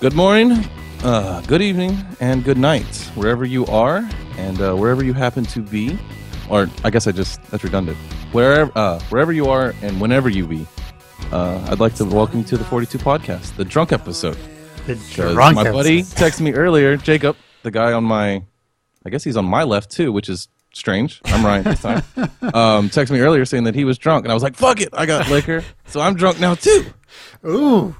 Good morning, uh, good evening, and good night, wherever you are and uh, wherever you happen to be. Or I guess I just that's redundant. Wherever uh, wherever you are and whenever you be, uh, I'd like to welcome you to the 42 podcast, the drunk episode. The drunk my buddy texted me earlier, Jacob, the guy on my, I guess he's on my left too, which is strange. I'm Ryan this time. Um, texted me earlier saying that he was drunk, and I was like, "Fuck it, I got liquor, so I'm drunk now too." Ooh.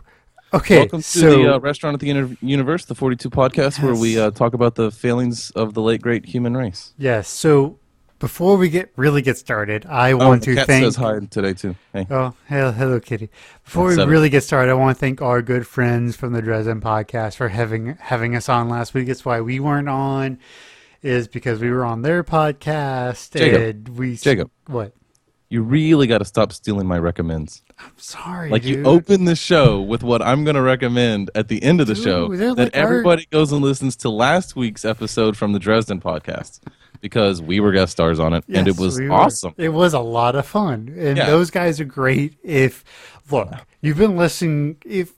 Okay. Welcome to so the uh, restaurant at the Uni- universe, the 42 podcast, where we uh, talk about the failings of the late great human race. yes. So before we get really get started, I Oh, want to cat thank. says hi today too. Hey, Oh, hello, hello, Kitty. Before we What's up? really get started, I want to thank our good friends from the Dresden podcast for having having us on last week. It's why we weren't on, is because we were on their podcast Jacob. and we Jacob. What? You really got to stop stealing my recommends. I'm sorry, Like dude. you open the show with what I'm going to recommend at the end of the Dude, show. That like our- everybody goes and listens to last week's episode from the Dresden podcast because we were guest stars on it and it was we awesome. It was a lot of fun, and Yeah. those guys are great. If look, you've been listening, if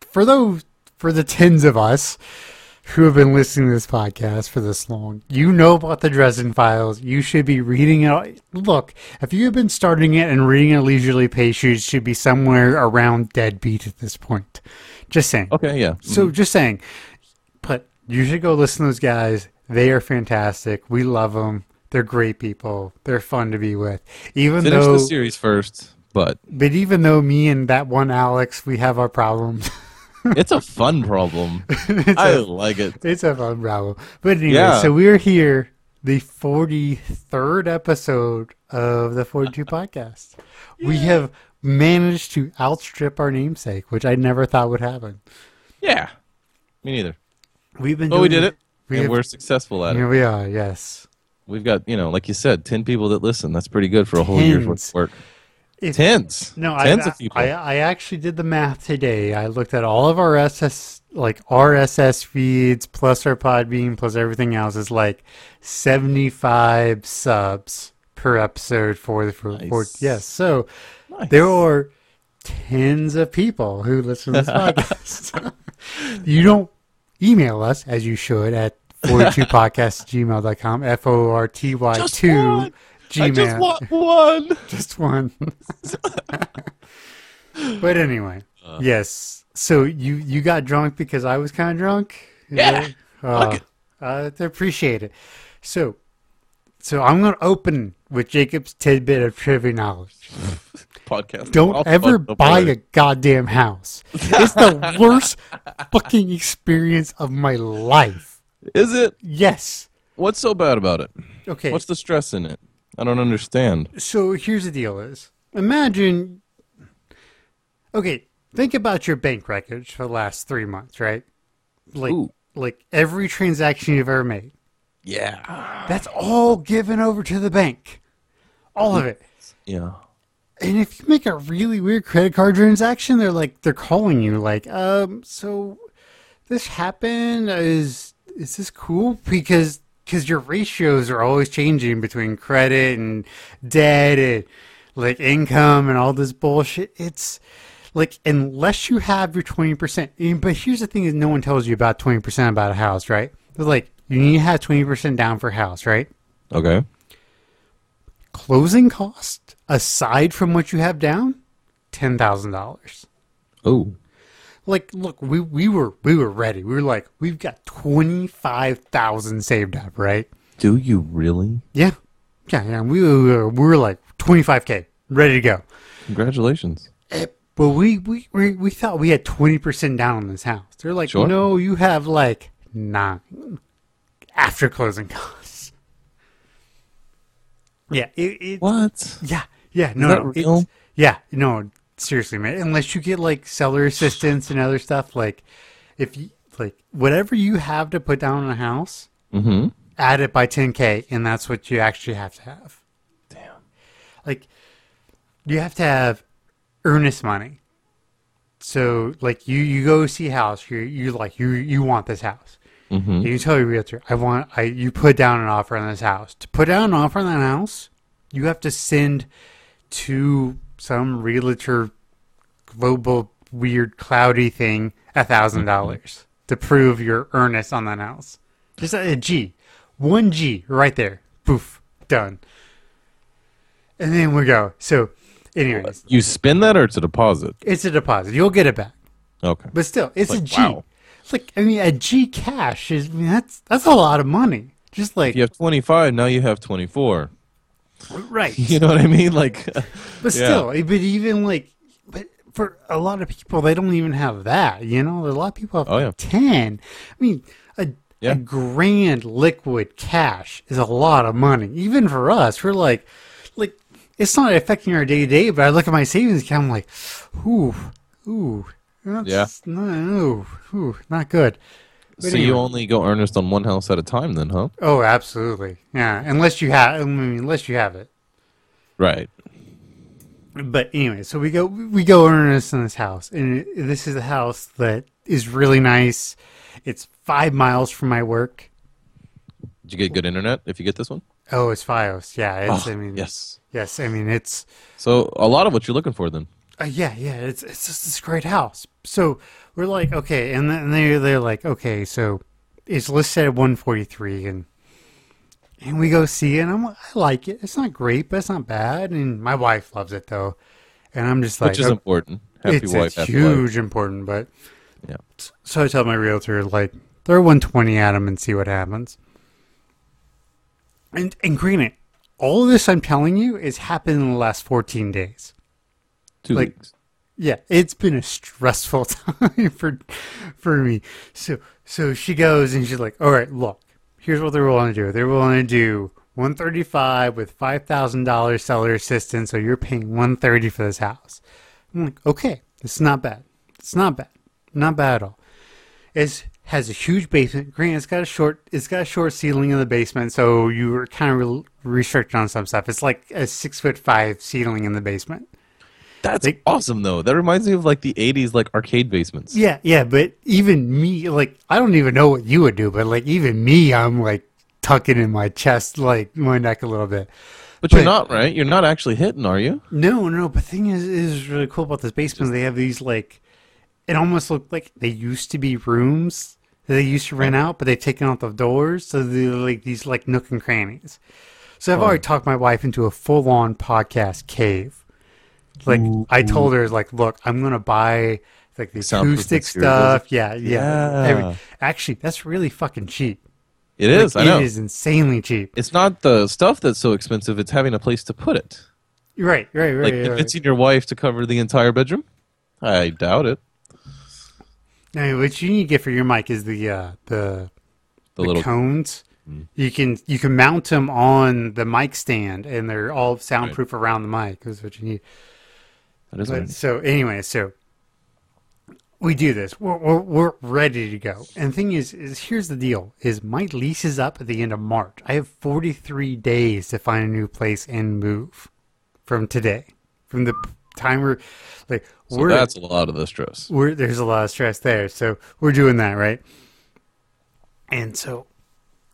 for those for the tens of us who have been listening to this podcast for this long, you know about the Dresden Files. You should be reading it. Look, if you have been starting it and reading it leisurely pace, you should be somewhere around Dead Beat at this point. Just saying. Okay, yeah. So mm-hmm. just saying, but you should go listen to those guys. They are fantastic. We love them. They're great people. They're fun to be with. Even Finish though, the series first, but but even though me and that one Alex, we have our problems. it's a fun problem. I a, like it. it's a fun problem. But anyway, Yeah. so we're here, the forty-third episode of the Forty-Two podcast. We have managed to outstrip our namesake, which I never thought would happen. Yeah. Me neither. We've been. But we did it. We and have- we're successful at it. Here we are. Yes. We've got, you know, like you said, 10 people that listen. That's pretty good for a whole year's worth of work. If- Tens. No, Tens I, of people. I, I actually did the math today. I looked at all of our SS like RSS feeds plus our Podbean plus everything else is like seventy five subs per episode for the for, for Nice. yes. So Nice. there are tens of people who listen to this podcast. you don't email us as you should at 42podcast gmail.com f o r t y Just 2 one. gmail I just want one. just one. but anyway, Uh. yes. So you you got drunk because I was kind of drunk. Yeah. that- Oh, uh, I appreciate it. So, so I'm going to open with Jacob's tidbit of trivia knowledge. Podcast. Don't I'll ever buy a goddamn house. It's the worst fucking experience of my life. Is it? Yes. What's so bad about it? Okay. What's the stress in it? I don't understand. So here's the deal: is imagine. Okay, think about your bank records for the last three months, right? Like, Ooh. like every transaction you've ever made. Yeah. That's all given over to the bank, all of it. Yeah. And if you make a really weird credit card transaction, they're like they're calling you, like, um, so this happened. Is is this cool? Because because your ratios are always changing between credit and debt and like income and all this bullshit. It's like unless you have your twenty percent. But here's the thing: is no one tells you about twenty percent about a house, right? They're like you need to have twenty percent down for a house, right? Okay. Closing cost aside from what you have down, ten thousand dollars. Oh. Like, look, we we were we were ready. We were like, we've got twenty five thousand saved up, right? Do you really? Yeah, yeah, yeah. We were we were like twenty five k, ready to go. Congratulations. Eh, but we we we, we thought we had twenty percent down on this house. They're like, Sure. no, you have like nine after closing costs. Yeah, it, it What? Yeah, yeah, no, no, yeah, no, seriously, man. Unless you get like seller assistance and other stuff, like if you like whatever you have to put down on a house, Mm-hmm. add it by 10k, and that's what you actually have to have. Damn. Like you have to have earnest money. So like you you go see a house, you you like you you want this house. Mm-hmm. You tell your realtor, I want I you put down an offer on this house. To put down an offer on that house, you have to send to some realtor global weird cloudy thing a thousand mm-hmm. dollars to prove your earnest on that house. Just a, a G, one G right there. Poof, done. And then we go. So, anyways, You spend that or it's a deposit? it's a deposit. You'll get it back, Okay. but still, it's a Like, G. wow. It's like I mean, a G cash is. I mean, that's that's a lot of money. Just like If you have 25, now you have 24. Right. You know what I mean? Like, But uh, still, eh, but even like, but for a lot of people, they don't even have that. You know, a lot of people have Oh, yeah. ten. I mean, a, Yeah. a grand liquid cash is a lot of money. Even for us, we're like, like it's not affecting our day to day. But I look at my savings account, I'm like, ooh, ooh, that's, Yeah. no, ooh, ooh, not good. But so you only go earnest on one house at a time then, huh? Oh, absolutely, yeah. Unless you have, I mean, unless you have it. Right. But anyway, so we go we go earnest in this house, and it, this is a house that is really nice. It's five miles from my work. Did you get good internet if you get this one? Oh, it's FiOS. Yeah, it's. Oh, I mean, yes. yes. I mean, it's. So a lot of what you're looking for then. Uh, yeah, yeah. It's it's just this great house. So we're like, okay, and then they they're like, okay, so it's listed at one forty three, and and we go see it. and I'm I like it. It's not great, but it's not bad. And my wife loves it though, and I'm just like, Which is "Oh, important. Happy it's, wife, it's huge life. important, but Yeah. So I tell my realtor like throw 120 at him and see what happens. And and granted, all of this I'm telling you is happened in the last 14 days. Two like- weeks. Yeah, it's been a stressful time for for me. So so she goes and she's like, "All right, look, here's what they're willing to do. They're willing to do 135 with five thousand dollars seller assistance, so you're paying 130 for this house." I'm like, "Okay, it's not bad. It's not bad. Not bad at all." It has a huge basement. Granted, it's got a short it's got a short ceiling in the basement, so you were kind of re- restricted on some stuff. It's like a six foot five ceiling in the basement. That's They- awesome though. That reminds me of like the 80s like arcade basements. Yeah, yeah, but even me, like, I don't even know what you would do, but like, even me, I'm like tucking in my chest, like my neck a little bit. But you're not, right? You're not actually hitting, are you? No, no, but the thing is, is really cool about this basement. They have these like, it almost looked like they used to be rooms that they used to rent out, but they've taken out the doors, so they're like these like nook and crannies. So I've already talked my wife into a full on podcast cave. Like I told her, like, look, I'm gonna buy like the Soundproof acoustic stuff. Yeah, yeah. Yeah. Every- actually, that's really fucking cheap. It is. Like, I know. It is insanely cheap. It's not the stuff that's so expensive. It's having a place to put it. Right, right, right. Like right, right. your wife to cover the entire bedroom. I doubt it. Now, what you need to get for your mic is the uh, the The the little cones. Mm. You can you can mount them on the mic stand, and they're all soundproof around the mic. Is what you need. That is But, so anyway, so we do this. We're, we're we're ready to go. And the thing is, is here's the deal: is my lease is up at the end of March. I have 43 days to find a new place and move from today, from the time we're like so we're that's a lot of the stress. we're there's a lot of stress there. So we're doing that, right? And so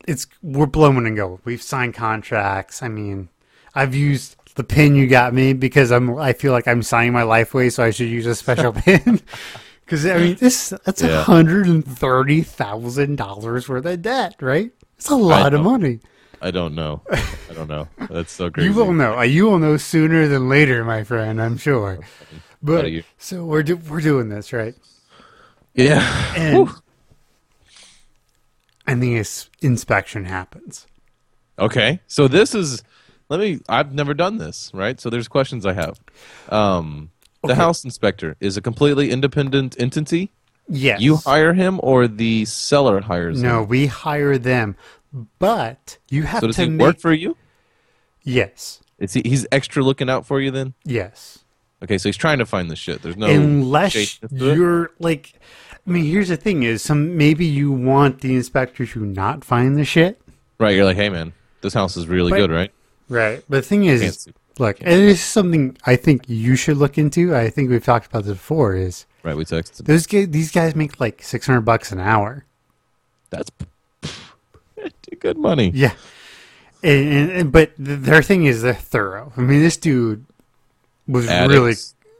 it's we're blowing and go. We've signed contracts. I mean, I've used the pin you got me because I'm I feel like I'm signing my life away, so I should use a special pin. Because I mean, this that's a Yeah. hundred and thirty thousand dollars worth of debt, right? It's a lot of money. I don't know. I don't know. That's so crazy. You will know. Uh, You will know sooner than later, my friend. I'm sure. But so we're do, we're doing this, right? Yeah. And and the ins- inspection happens. Okay. So this is let me I've never done this, right? So there's questions I have. Um the Okay. house inspector is a completely independent entity. Yes. You hire him or the seller hires No, him? we hire them, but you have So does to he make. work for you? yes. Is he he's extra looking out for you then? Yes. Okay, so he's trying to find the shit. There's no Unless shadiness to it? you're like, I mean, here's the thing: is some maybe you want the inspector to not find the shit, Right, you're like, hey man, this house is really But- good, right? Right? But the thing is, look, and this is something I think you should look into. I think we've talked about this before. Is Right, we texted. those guys, these guys make like six hundred bucks an hour. That's good money. Yeah. And, and, and- but their thing is they're thorough. I mean, this dude was really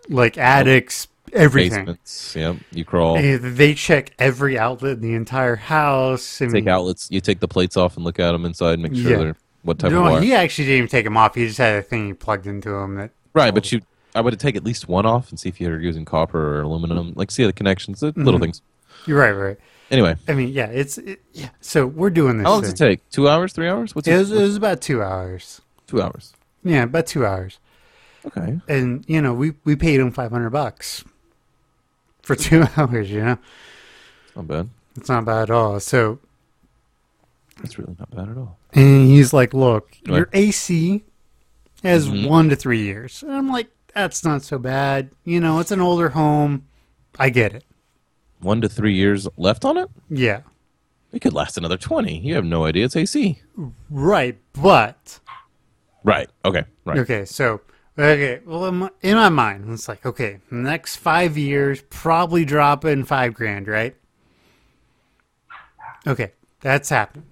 like addicts, everything. Basements. Yep. You crawl. And they check every outlet in the entire house. I Take mean, outlets. You take the plates off and look at them inside. Make sure Yeah. they're what type no, of wire. he actually didn't even take them off. He just had a thing he plugged into them that Right, but you, I would take at least one off and see if you're using copper or aluminum. Like, see the connections, the little Mhm. things. you're right, right. Anyway, I mean, yeah, it's it, yeah. So we're doing this. how long does it take? Two hours? Three hours? What's It it? was, it was about two hours. two hours. Yeah, about two hours. Okay. And you know, we we paid him five hundred bucks for two hours. You know, It's Not bad. it's not bad at all. So, That's really not bad at all. and he's like, "Look, Right. your AC has Mhm. one to three years." And I'm like, "That's not so bad. You know, it's an older home. I get it. One to three years left on it? Yeah, It could last another 20. You have no idea. It's AC. right. But Right. Okay. Right. Okay, so okay, well, in my, in my mind, it's like okay, next five years, probably drop in five grand, right? Okay, that's happening.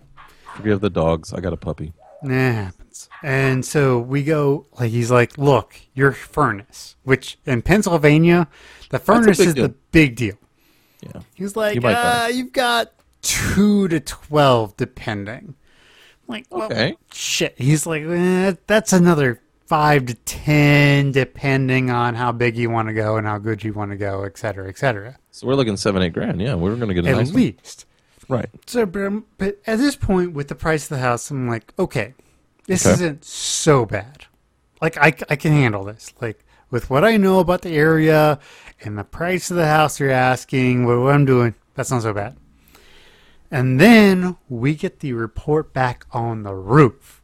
Forgive the dogs. I got a puppy. That happens, and so we go. Like he's like, look, your furnace, which in Pennsylvania, the furnace is the big deal. Yeah. He's like, you uh, you've got two to twelve, depending. I'm like, well, Okay. shit. He's like, eh, that's another five to ten, depending on how big you want to go and how good you want to go, et cetera, et cetera. So we're looking seven, eight grand. Yeah, we're going to get a At nice one. Right. So, but, um, but at this point, with the price of the house, I'm like, okay, this Okay. isn't so bad. Like, I, I can handle this. Like, with what I know about the area and the price of the house you're asking, what, what I'm doing, that's not so bad. And then we get the report back on the roof.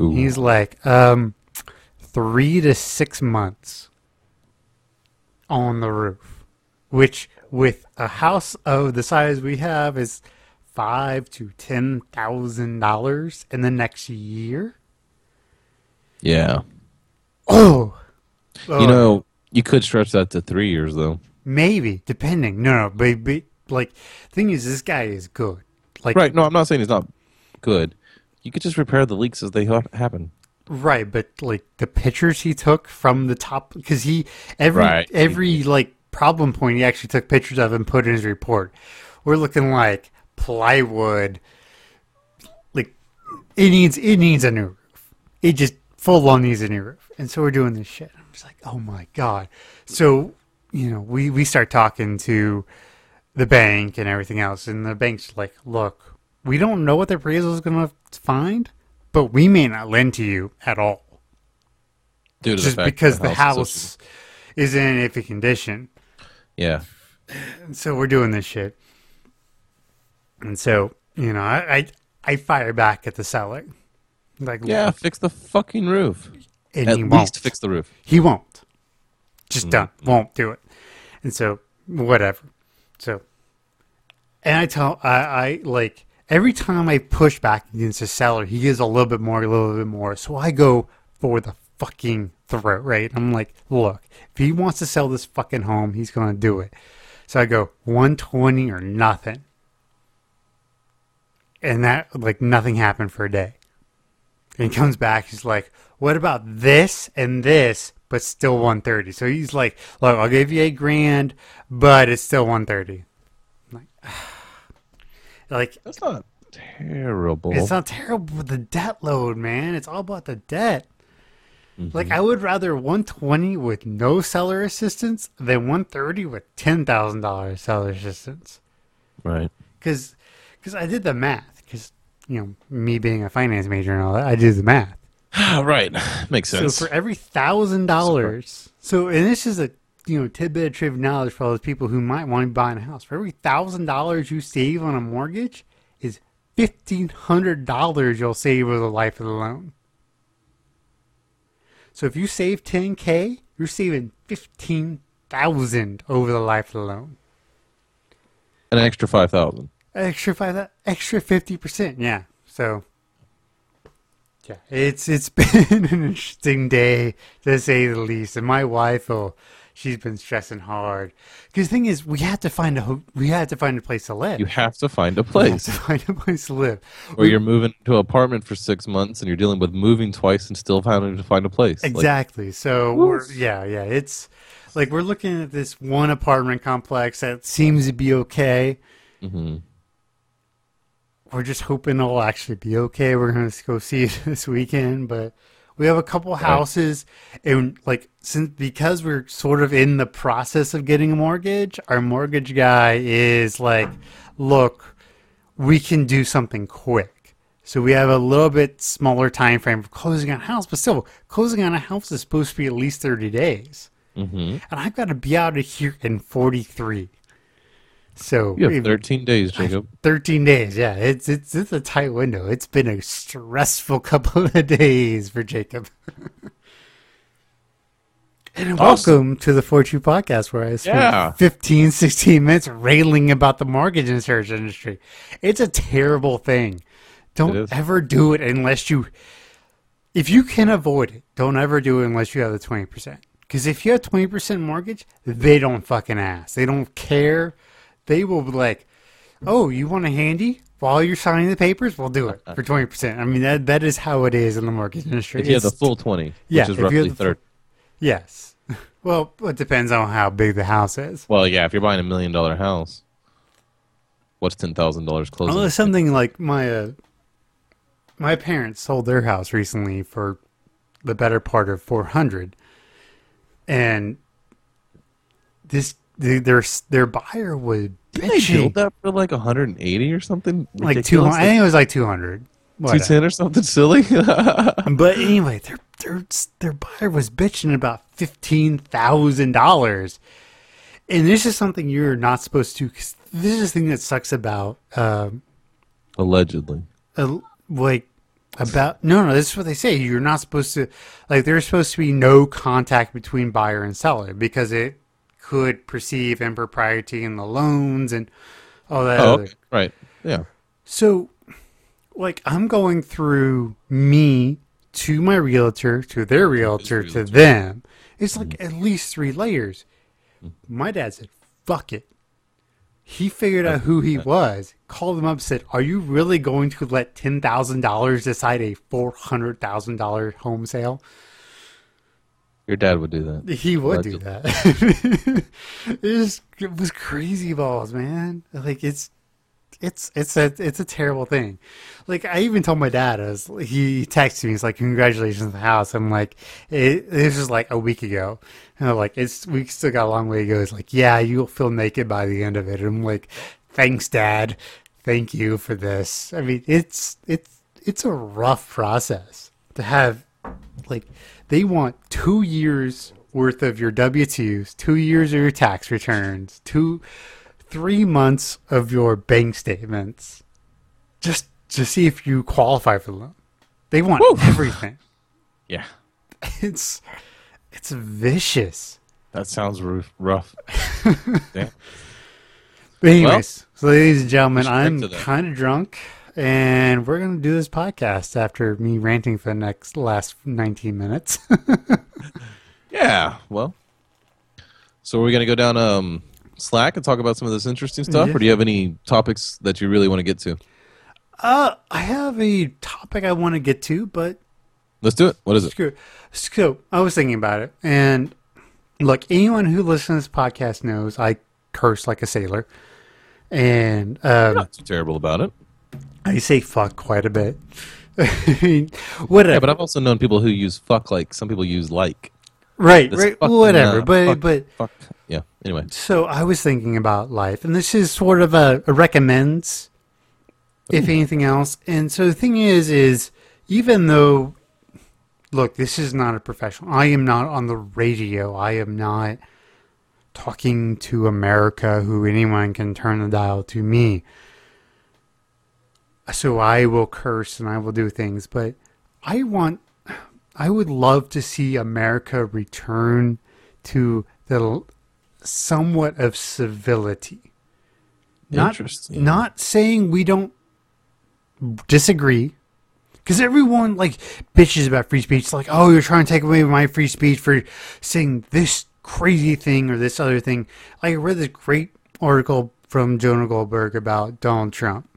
Ooh. He's like, um, three to six months on the roof, which with a house of the size we have is five to ten thousand dollars in the next year. yeah. Oh, You know, you could stretch that to three years, though. maybe depending. No, no, but, but like, thing is, this guy is good. Like, Right. No, I'm not saying he's not good. You could just repair the leaks as they ha- happen. Right, but like the pictures he took from the top, because he every Right. every like problem point he actually took pictures of and put in his report. We're looking like plywood. Like it needs it needs a new roof. It just full on needs a new roof, and so we're doing this shit. I'm just like, oh my god. So you know, we we start talking to the bank and everything else, and the bank's like, look, we don't know what the appraisal is going to find, but we may not lend to you at all, Due to just the fact because the is house is in iffy condition. Yeah. And so we're doing this shit, and so you know, I I, I fire back at the seller, like, Yeah, fix the fucking roof. and At he least won't. fix the roof. He won't. Just Mm. done. Won't do it. And so whatever. So and I tell I, I like every time I push back against the seller, he gives a little bit more, a little bit more. So I go for the fucking throat, right? I'm like, look, if he wants to sell this fucking home, he's gonna do it. So I go 120 or nothing. And that like nothing happened for a day. And he comes back, he's like, What about this and this, but still 130? So he's like, Look, I'll give you a grand, but it's still 130. I'm like, like That's not terrible. it's not terrible with the debt load, man. It's all about the debt. Like Mm-hmm. I would rather 120 with no seller assistance than 130 with ten thousand dollars seller assistance. right. Because because I did the math. Because you know me being a finance major and all that, I did the math. right. Makes sense. So for every thousand dollars, so and this is a you know tidbit of trivia knowledge for all those people who might want to be buying a house. For every thousand dollars you save on a mortgage, is fifteen hundred dollars you'll save over the life of the loan. So if you save ten k, you're saving fifteen thousand over the life of the loan. An extra 5000 Extra five, extra fifty percent. Yeah. So, yeah, it's it's been an interesting day to say the least. And my wife, oh, she's been stressing hard. Because the thing is, we had to find a ho- we had to find a place to live. You have to find a We place. to find a place to live. Or you're moving to an apartment for six months and you're dealing with moving twice and still having to find a place. Like, Exactly. so we're yeah yeah it's Like we're looking at this one apartment complex that seems to be okay. hmm We're just hoping it'll actually be okay. We're gonna go see it this weekend, but we have a couple houses, and like since because we're sort of in the process of getting a mortgage, our mortgage guy is like, "Look, we can do something quick." So we have a little bit smaller time frame for closing on a house, but still, closing on a house is supposed to be at least thirty days, hmm and I've got to be out of here in forty three. So You have 13 days, Jacob. 13 days yeah. It's it's it's a tight window. It's been a stressful couple of days for jacob. And Awesome. welcome to the Forty-Two podcast where i spent Yeah. 15 16 minutes railing about the mortgage insurance industry. It's a terrible thing. Don't ever do it unless you if you can avoid it don't ever do it unless you have the 20% because if you have 20% mortgage they don't fucking ask. They don't care they will be like oh, you want a handy while you're signing the papers? We'll do it for twenty percent. I mean that that is how it is in the mortgage industry. If you have the full 20, Yeah, which is roughly 30. yes. Well, it depends on how big the house is. Well, yeah, if you're buying a million dollar house, what's $10,000 closing? Unless something like my uh, my parents sold their house recently for the better part of four hundred, and this the, their their buyer would Didn't they build that for like 180 or something? like two ridiculous? I think it was like two hundred. 210 or something silly? But anyway, their their their buyer was bitching about fifteen thousand dollars, and this is something you're not supposed to. Cause this is the thing that sucks about um, Allegedly. uh, like about no no. This is what they say. You're not supposed to like. There's supposed to be no contact between buyer and seller because it could perceive impropriety in the loans and all that. Oh, other- okay. right. Yeah. So, like, I'm going through me to my realtor, to their realtor, to them. It's like at least three layers. My dad said, fuck it. He figured out who he was, called him up, said, Are you really going to let $10,000 decide a $400,000 home sale? Your dad would do that. He would do that. it, was, it was crazy balls, man. Like it's it's it's a it's a terrible thing. Like I even told my dad, I was, he texted me, he's like, "Congratulations on the house." I'm like, it, "This was like a week ago," and I'm like, "It's we still got a long way to go." He's like, "Yeah, you'll feel naked by the end of it." And I'm like, "Thanks, Dad. Thank you for this." I mean, it's it's it's a rough process to have like they want two years worth of your W twos, two years of your tax returns, two three months of your bank statements, just to see if you qualify for the loan. They want everything. Yeah. It's it's vicious. That sounds rough. Damn. But anyways, so ladies and gentlemen, I'm stick to that. kind of drunk, and we're gonna do this podcast after me ranting for the next last 19 minutes. Yeah. Well, so are we going to go down um, Slack and talk about some of this interesting stuff, Yeah. or do you have any topics that you really want to get to? uh, I have a topic I want to get to, but Let's do it. What is it? Screw. So I was thinking about it, and look, anyone who listens to this podcast knows I curse like a sailor, and um, Not too terrible about it. I say fuck quite a bit. I mean, whatever. Yeah, but I've also known people who use fuck like some people use like. right, This right, whatever. uh, but fuck- but fuck. Yeah. Anyway. so I was thinking about life, and this is sort of a, a recommends, if anything else. And so the thing is, is even though, look, this is not a professional. I am not on the radio. I am not talking to America, who anyone can turn the dial to me. So I will curse and I will do things, but I want, I would love to see America return to the somewhat of civility. Not, Interesting. not saying we don't disagree, because everyone like bitches about free speech. Like, oh, you're trying to take away my free speech for saying this crazy thing or this other thing. I read this great article from Jonah Goldberg about Donald Trump.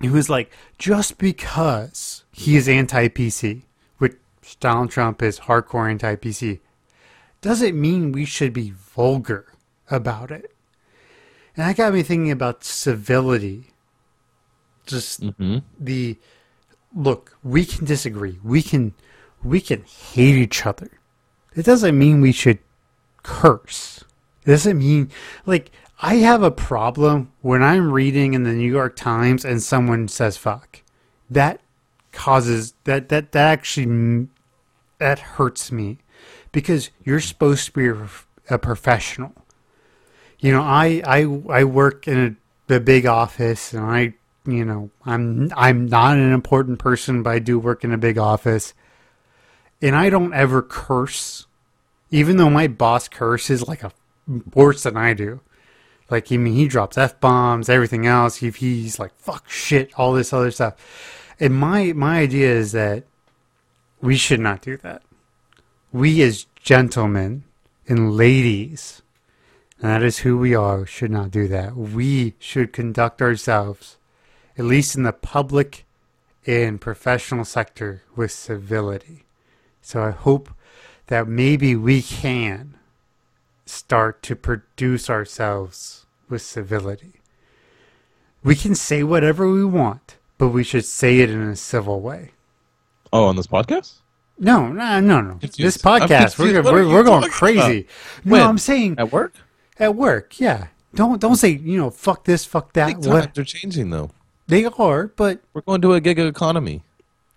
He was like, just because he is anti PC, which Donald Trump is hardcore anti PC, doesn't mean we should be vulgar about it. And that got me thinking about civility. Just Mm-hmm. the look, we can disagree. We can we can hate each other. It doesn't mean we should curse. It doesn't mean like I have a problem when I'm reading in the New York Times and someone says fuck. That causes that that that actually that hurts me because you're supposed to be a, professional. You know, I I I work in a, a big office and I you know, I'm I'm not an important person, but I do work in a big office. And I don't ever curse. Even though my boss curses like a worse than I do. Like I mean he drops F bombs, everything else. He, he's like fuck shit, all this other stuff. And my my idea is that we should not do that. We as gentlemen and ladies, and that is who we are, should not do that. We should conduct ourselves at least in the public and professional sector, with civility. So I hope that maybe we can start to produce ourselves with civility. We can say whatever we want, but we should say it in a civil way. Oh, on this podcast? No, no, no, no. Confused. This podcast, we're, we're, we're, we're going crazy. No, When? I'm saying At work? at work, yeah. Don't don't say you know fuck this, fuck that. What times are changing though. they are, but We're going to a gig economy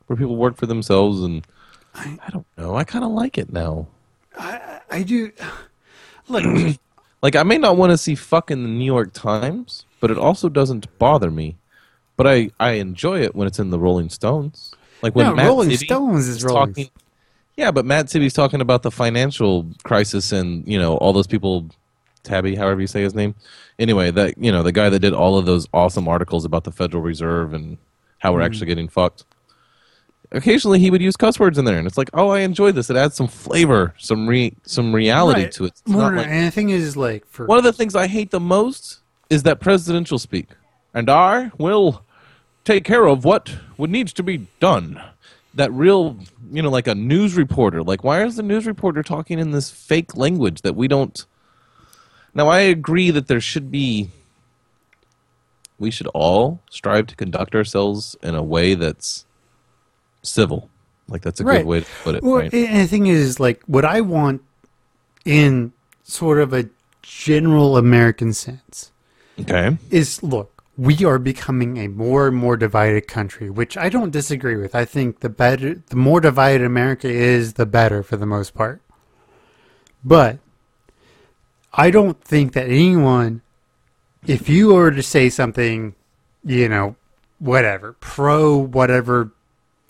where people work for themselves, and I, don't know. I kind of like it now. I I do. Look, Like, I may not want to see fucking the New York Times, but it also doesn't bother me. But I, I enjoy it when it's in the Rolling Stones. Like when No, Matt Rolling Stones is Rolling talking. Yeah, but Matt Tibby's talking about the financial crisis and you know all those people, Tabby, however you say his name. Anyway, that you know the guy that did all of those awesome articles about the Federal Reserve and how Mm. we're actually getting fucked. Occasionally, he would use cuss words in there, and it's like, oh, I enjoy this. It adds some flavor, some re, some reality Right. to it. It's Well, not like and the thing is, like, for one of the things I hate the most is that presidential speak. And I will take care of what would needs to be done. That real, you know, like a news reporter. Like, why is the news reporter talking in this fake language that we don't? Now, I agree that there should be. We should all strive to conduct ourselves in a way that's civil. Like that's a Right. good way to put it. Well, right? and the thing is, like, what I want in sort of a general American sense okay. is look, we are becoming a more and more divided country, which I don't disagree with. I think the better, the more divided America is, the better for the most part. But I don't think that anyone, if you were to say something, you know, whatever, pro whatever,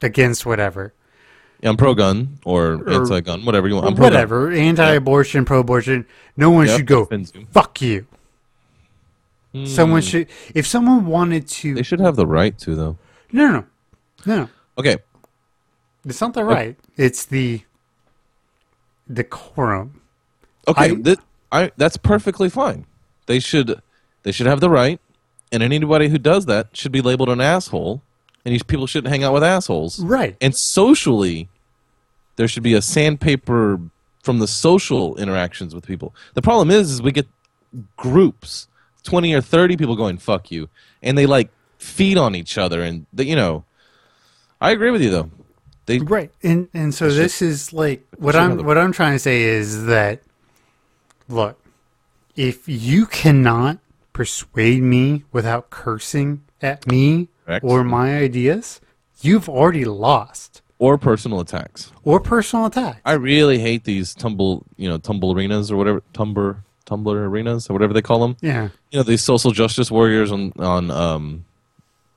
against whatever, Yeah, I'm pro gun or, Or- anti-gun, whatever you want. I'm whatever, anti-abortion, pro-abortion, no one Yep, should go. you. Fuck you. Someone should. If someone wanted to, Hmm. They should have the right to, though. no, no, no, no. Okay, It's not the right. It's the decorum. okay, I- I, that's perfectly fine. They should, they should have the right, and anybody who does that should be labeled an asshole, and these people shouldn't hang out with assholes. Right. And socially, there should be a sandpaper from the social interactions with people. The problem is, is we get groups, twenty or thirty people going "fuck you," and they like feed on each other, and they, you know. I agree with you though. They Right. And and so this is like what I'm what I'm trying to say is that look, if you cannot persuade me without cursing at me Or my ideas, you've already lost. or personal attacks. Or personal attack. I really hate these tumble, you know, tumble arenas or whatever, tumber, tumbler arenas or whatever they call them. yeah. You know, these social justice warriors on on um,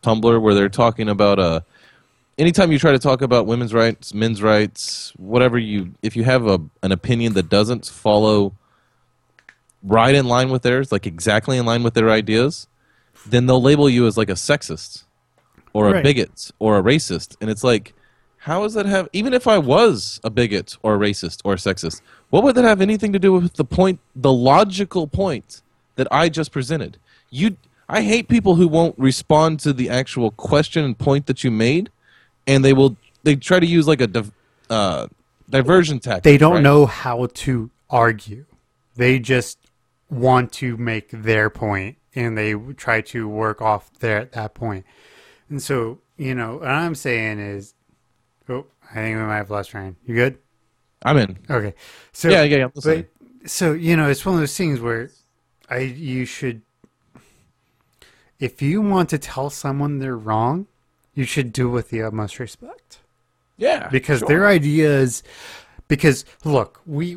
Tumblr where they're talking about uh, anytime you try to talk about women's rights, men's rights, whatever you, if you have a an opinion that doesn't follow right in line with theirs, like exactly in line with their ideas, then they'll label you as like a sexist or a Right. bigot or a racist, and it's like. How does that have? Even if I was a bigot or a racist or a sexist, what would that have anything to do with the point, the logical point that I just presented? You, I hate people who won't respond to the actual question and point that you made, and they will they try to use like a div, uh, diversion tactic. They don't right? know how to argue. They just want to make their point and they try to work off at that point. And so, you know, what I'm saying is, oh, I think we might have lost Ryan. You good? I'm in. Okay. So yeah, yeah, yeah. But so you know, it's one of those things where I you should if you want to tell someone they're wrong, you should do it with the utmost respect. yeah, Because sure. their ideas because look, we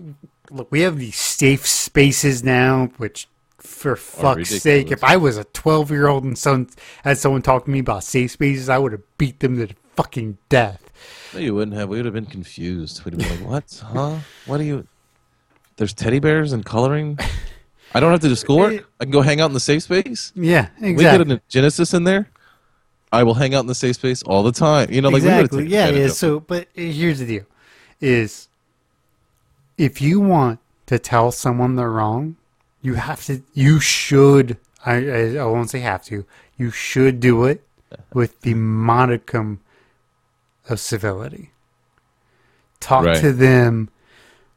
look we have these safe spaces now, which for fuck's sake, if I was a twelve year old and some had someone talk to me about safe spaces, I would have beat them to the fucking death. No, you wouldn't have. We would have been confused. We'd have been like, "What? Huh? What are you? There's teddy bears and coloring. I don't have to do schoolwork. Eh. I can go hang out in the safe space. Yeah, exactly. We get a Genesis in there. I will hang out in the safe space all the time. You know, like exactly. Yeah, yeah. So, but eh, here's the deal: is if you want to tell someone they're wrong, you have to. You should. I I, I won't say have to. You should do it uh-huh. with the modicum of civility. Talk Right. to them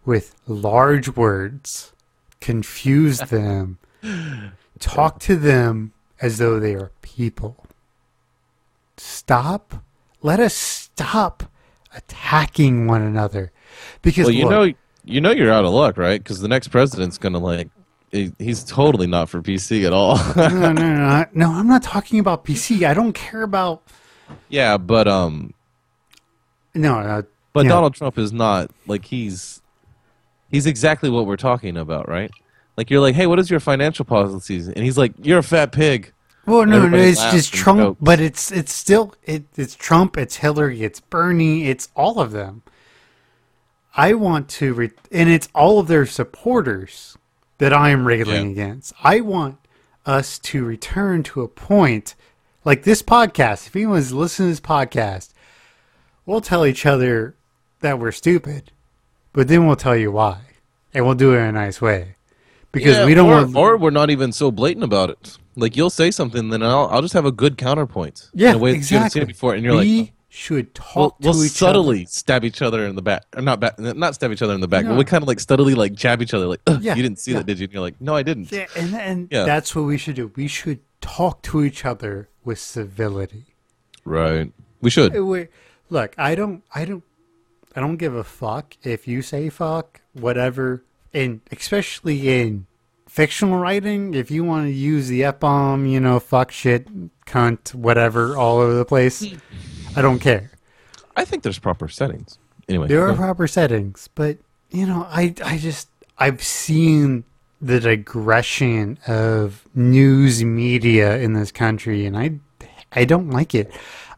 with large words. Confuse them. Talk to them as though they are people stop. Let us stop attacking one another. Because Well, you look, know, you know, you're out of luck, right? Because the next president's gonna like. He- He's totally not for PC at all. no, no, no, no, no. I'm not talking about PC. I don't care about. yeah, but um, No, no. but Yeah. Donald Trump is not like he's he's exactly what we're talking about, right? Like you're like, hey, what is your financial policies? And he's like, you're a fat pig. Well, no, no. It's just Trump, jokes. but it's it's still it, it's Trump. It's Hillary. It's Bernie. It's all of them. I want to, re- and it's all of their supporters that I am railing Yeah. against. I want us to return to a point like this podcast. If anyone's listening to this podcast, we'll tell each other that we're stupid, but then we'll tell you why, and we'll do it in a nice way because Yeah, we don't or, want. or we're not even so blatant about it. Like you'll say something, then I'll I'll just have a good counterpoint. yeah, in a way that you haven't exactly. seen it before, and you're we like, should talk we'll, to we'll subtly stab each other in the back, or not back, not stab each other in the back, No. but we kind of like subtly like jab each other, like, Yeah, you didn't see yeah. that, did you? And you're like, no, I didn't. Yeah, and and Yeah. that's what we should do. We should talk to each other with civility. Right. We should. Uh, we- look, I don't, I don't, I don't give a fuck if you say fuck, whatever, and especially in fictional writing, if you want to use the f bomb, you know, fuck, shit, cunt, whatever, all over the place, I don't care. I think there's proper settings. Anyway, There are proper settings, but you know, I I just I've seen the digression of news media in this country, and I I don't like it.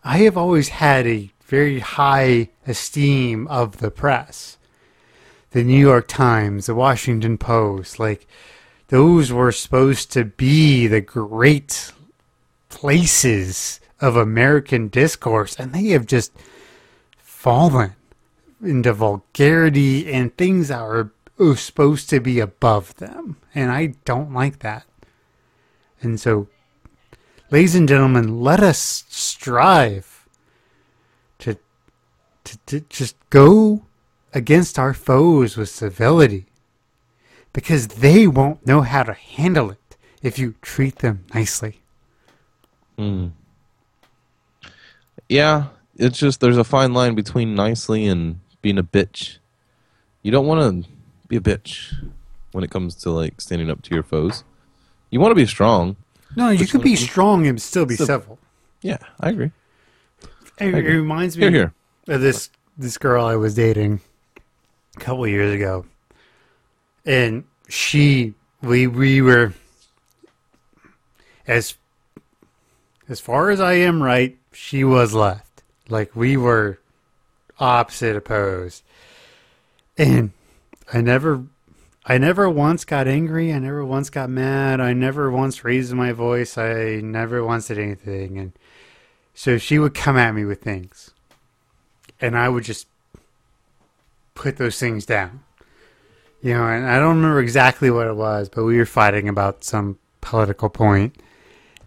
I have always had a very high esteem of the press, the New York Times, the Washington Post, like those were supposed to be the great places of American discourse, and they have just fallen into vulgarity and things that are supposed to be above them. And I don't like that. And so, ladies and gentlemen, let us strive to, to, to just go against our foes with civility because they won't know how to handle it if you treat them nicely. Mm. Yeah, it's just there's a fine line between nicely and being a bitch. You don't want to be a bitch when it comes to like standing up to your foes. You want to be strong. No, you could be strong and still be So- civil. Yeah, I agree. It, it agree. reminds me Here, here. of this this girl I was dating a couple years ago, and she we we were as as far as I am right, she was left. Like we were opposite opposed, and I never. I never once got angry. I never once got mad. I never once raised my voice. I never once did anything. And so she would come at me with things, and I would just put those things down. You know, and I don't remember exactly what it was, but we were fighting about some political point,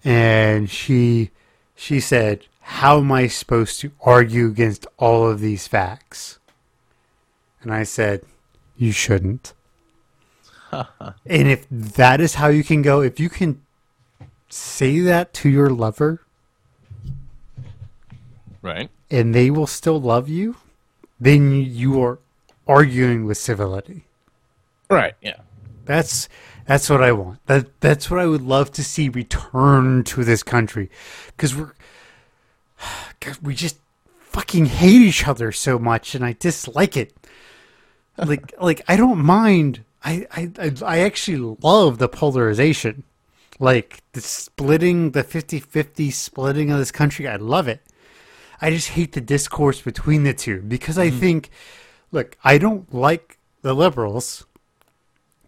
and she she said, "How am I supposed to argue against all of these facts?" And I said, "You shouldn't." and if that is how you can go, if you can say that to your lover Right. and they will still love you, then you are arguing with civility. Right. Yeah. That's that's what I want. That that's what I would love to see return to this country, because we're 'cause we just fucking hate each other so much, and I dislike it. Like like I don't mind. I I I, actually love the polarization, like the splitting, the 50-50 splitting of this country. I love it. I just hate the discourse between the two because I mm-hmm. think, look, I don't like the liberals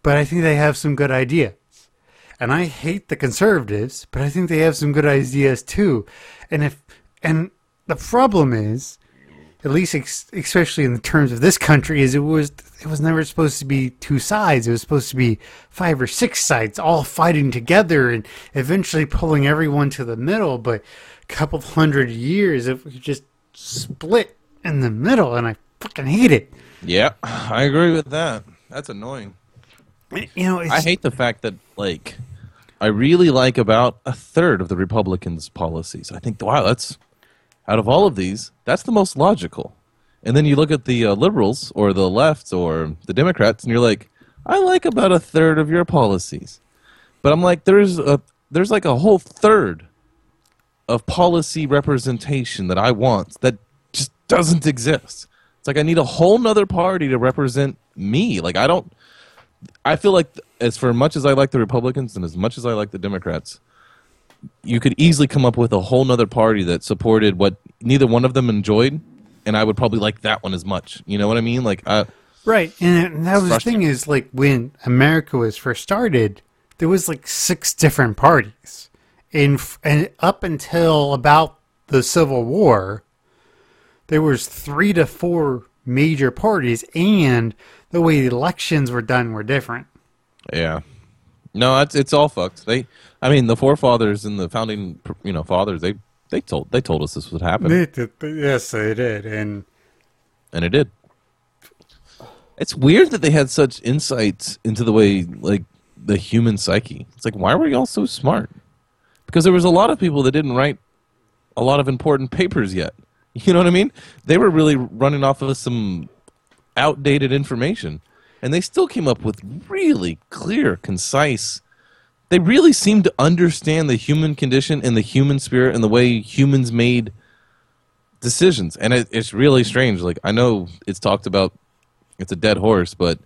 but I think they have some good ideas. And I hate the conservatives, but I think they have some good ideas too. And if and the problem is, at least ex- especially in the terms of this country, is it was it was never supposed to be two sides. It was supposed to be five or six sides all fighting together and eventually pulling everyone to the middle. But a couple hundred years, if we just split in the middle, and I fucking hate it. Yeah, I agree with that. That's annoying. You know, I hate the fact that like I really like about a third of the Republicans' policies. I think wow, that's out of all of these, that's the most logical. And then you look at the uh, liberals or the left or the Democrats, and you're like, I like about a third of your policies, but I'm like, there's a there's like a whole third of policy representation that I want that just doesn't exist. It's like I need a whole nother party to represent me. Like I don't. I feel like as for much as I like the Republicans and as much as I like the Democrats, you could easily come up with a whole nother party that supported what neither one of them enjoyed, and I would probably like that one as much. You know what I mean? Like I. Right, and that was the thing is like when America was first started, there was like six different parties, and and up until about the Civil War, there was three to four major parties, and the way the elections were done were different. Yeah. No, it's it's all fucked. They, I mean, the forefathers and the founding, you know, fathers. They they told they told us this would happen, They did, yes, they did, and and it did. It's weird that they had such insights into the way, like, the human psyche. It's like, why were y'all so smart? Because there was a lot of people that didn't write a lot of important papers yet. You know what I mean? They were really running off of some outdated information, and they still came up with really clear, concise. They really seem to understand the human condition and the human spirit and the way humans made decisions. And it, it's really strange. Like I know it's talked about, it's a dead horse, but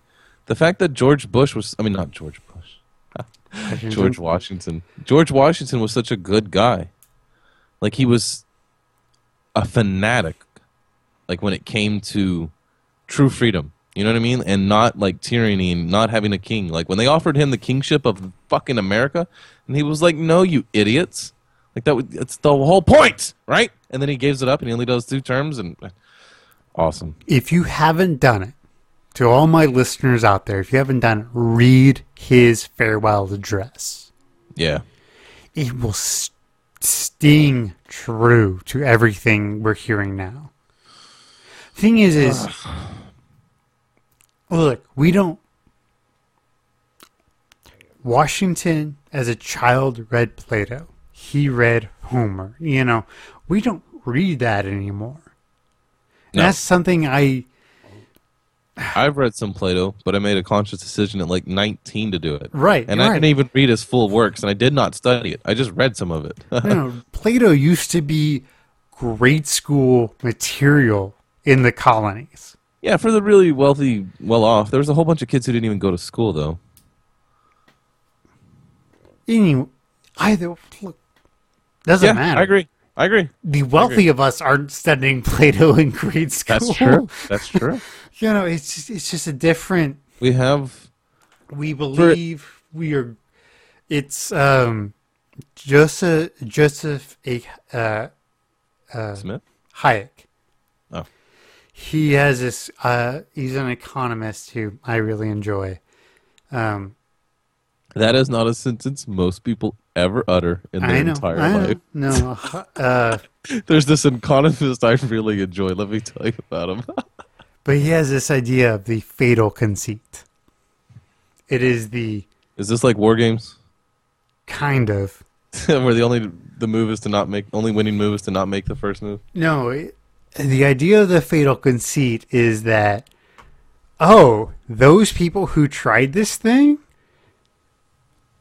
the fact that George Bush was—I mean, not George Bush, George Washington. George Washington was such a good guy. Like he was a fanatic. Like when it came to true freedom, you know what I mean, and not like tyranny and not having a king. Like when they offered him the kingship of fucking America, and he was like, "No, you idiots!" Like that. would- That's the whole point, right? And then he gives it up, and he only does two terms, and eh, awesome. if you haven't done it, to all my listeners out there, if you haven't done it, read his farewell address. Yeah, It will s- sting true to everything we're hearing now. Thing is, is look, we don't. Washington, as a child, read Plato. He read Homer. You know, we don't read that anymore. No. That's something I. I've read some Plato, but I made a conscious decision at like 19 to do it. Right, and I right. didn't even read his full works, and I did not study it. I just read some of it. know, Plato used to be grade school material in the colonies. Yeah, for the really wealthy, well off. There was a whole bunch of kids who didn't even go to school, though. Anyway, either look doesn't yeah, matter. I agree. I agree. The wealthy of us aren't studying Plato in grade school. That's true. That's true. You know, it's just, it's just a different. We have We believe we are. It's um, Joseph Joseph A. Uh, Smith. Hayek. He has this. Uh, he's an economist who I really enjoy. Um, That is not a sentence most people ever utter in their know. entire I know. life. No. Uh, There's this economist I really enjoy. Let me tell you about him. but he has this idea of the fatal conceit. It is the Is this like war games? kind of Where the only the move is to not make only winning move is to not make the first move. no. It, the idea of the fatal conceit is that oh, those people who tried this thing,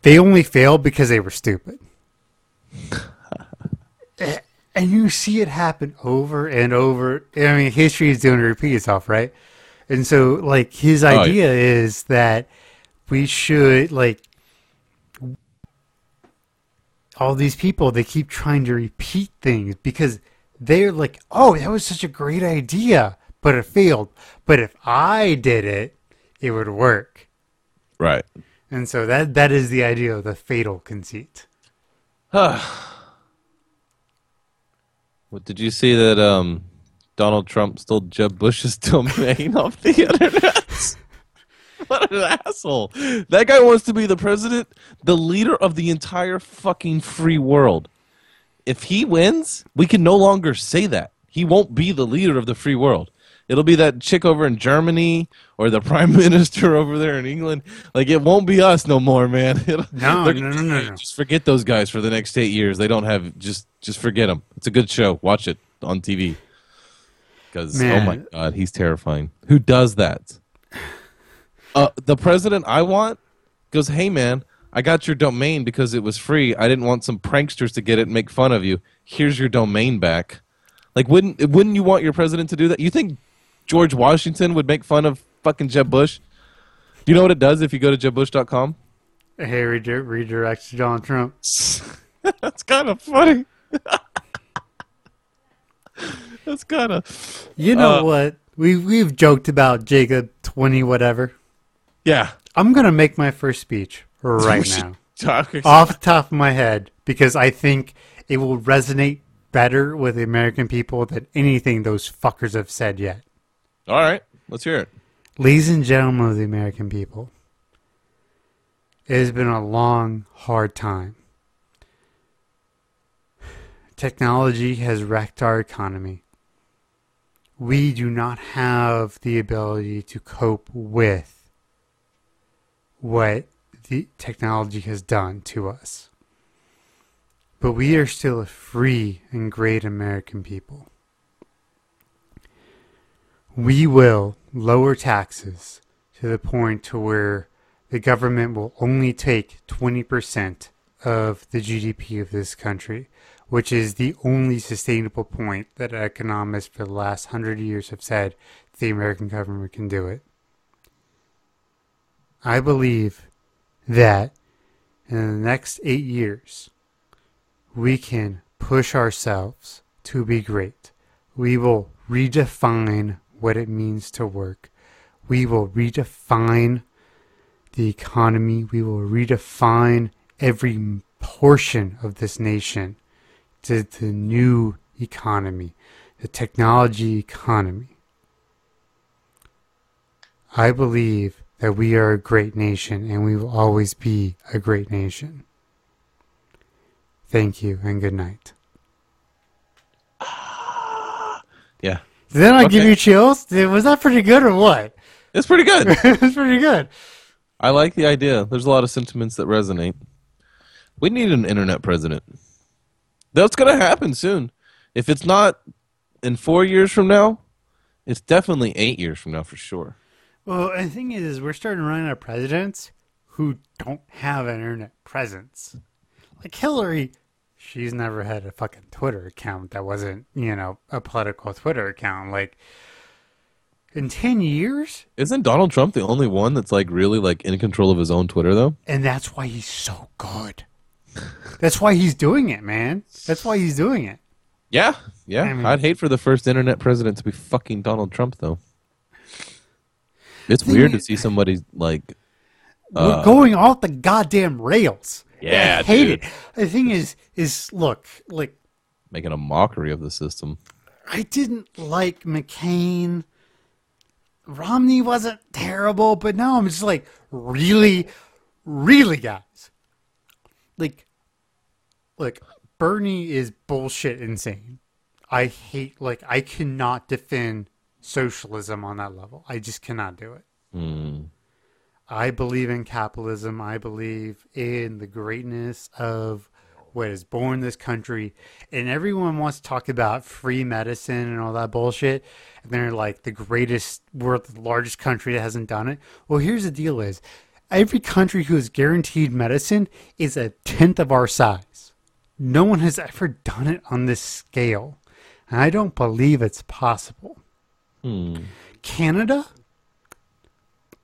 they only failed because they were stupid. And you see it happen over and over. I mean, history is going to repeat itself, right? And so, like, his oh, yeah. idea is that we should, like, all these people, they keep trying to repeat things because they're like, oh, that was such a great idea, but it failed. But if I did it, it would work. Right. And so that that is the idea of the fatal conceit. What did you see that um Donald Trump stole Jeb Bush's domain off the internet? what an asshole. That guy wants to be the president, the leader of the entire fucking free world. If he wins, we can no longer say that. He won't be the leader of the free world. It'll be that chick over in Germany or the prime minister over there in England. Like it won't be us no more, man. It'll- No, no, no, no, no. Just forget those guys for the next eight years. They don't have just just forget them. It's a good show. Watch it on TV. Because oh my god, he's terrifying. Who does that? Uh, the president I want goes, hey man, I got your domain because it was free. I didn't want some pranksters to get it and make fun of you. Here's your domain back. Like, wouldn't wouldn't you want your president to do that? You think George Washington would make fun of fucking Jeb Bush? Do you know what it does if you go to jebbush.com? Hey, redir- redirects to Donald Trump. That's kind of funny. That's kind of You know Uh, what? We we've joked about Jacob twenty whatever. yeah. I'm gonna make my first speech right now, Talk- off the top of my head, because I think it will resonate better with the American people than anything those fuckers have said yet. All right, let's hear it. Ladies and gentlemen of the American people, it has been a long, hard time. Technology has wrecked our economy. We do not have the ability to cope with what the technology has done to us. But we are still a free and great American people. We will lower taxes to the point to where the government will only take 20% of the GDP of this country, which is the only sustainable point that economists for the last hundred years have said the American government can do it. I believe that in the next eight years, we can push ourselves to be great. We will redefine what it means to work. We will redefine the economy. We will redefine every portion of this nation to the new economy, the technology economy. I believe that we are a great nation and we will always be a great nation. Thank you and good night. Yeah, Did that not give you chills? Was that pretty good or what? it's pretty good. it was pretty good. I like the idea. There's a lot of sentiments that resonate. We need an internet president. That's going to happen soon. If it's not in four years from now, it's definitely eight years from now for sure. Well, the thing is, we're starting to run out of presidents who don't have an internet presence. Like Hillary, she's never had a fucking Twitter account that wasn't, you know, a political Twitter account. Like, in 10 years, Isn't Donald Trump the only one that's like really like in control of his own Twitter though? and that's why he's so good. That's why he's doing it, man. That's why he's doing it. Yeah, yeah. I mean- I'd hate for the first internet president to be fucking Donald Trump though. It's weird to see somebody like We're uh, going off the goddamn rails. Yeah, I hate dude. it. The thing is, is look, like making a mockery of the system. I didn't like McCain. Romney wasn't terrible, but now I'm just like, really, really, guys. Like, like Bernie is bullshit insane. I hate, like, I cannot defend socialism on that level. I just cannot do it. Hmm. I believe in capitalism. I believe in the greatness of what is born this country. And everyone wants to talk about free medicine and all that bullshit. And they're like the greatest, we're the largest country that hasn't done it. Well, here's the deal is every country who has guaranteed medicine is a tenth of our size. No one has ever done it on this scale. And I don't believe it's possible. Canada,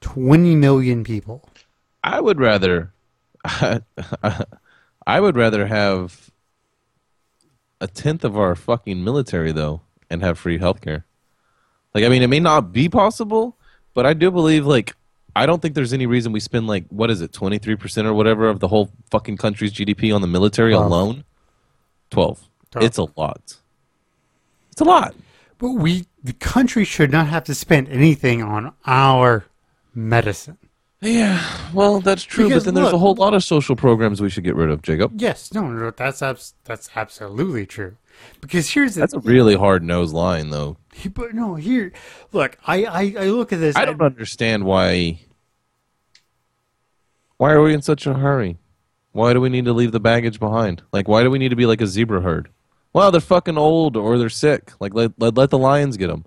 20 million people. I would rather, I would rather have a tenth of our fucking military though, and have free healthcare. Like, I mean, it may not be possible, but I do believe like I don't think there's any reason we spend like what is it, twenty three percent or whatever of the whole fucking country's GDP on the military Twelve. alone. Twelve. Twelve. It's a lot. It's a lot. But we, the country should not have to spend anything on our medicine. Yeah, well, that's true. Because, but then there's a whole lot of social programs we should get rid of, Jacob. Yes, no, no, that's abs- that's absolutely true. Because here's the That's a really hard nosed line, though. but no here. Look, I, I I look at this. I don't understand why. Why are we in such a hurry? Why do we need to leave the baggage behind? Like, why do we need to be like a zebra herd? Well, they're fucking old or they're sick. Like, let, let, let the lions get them.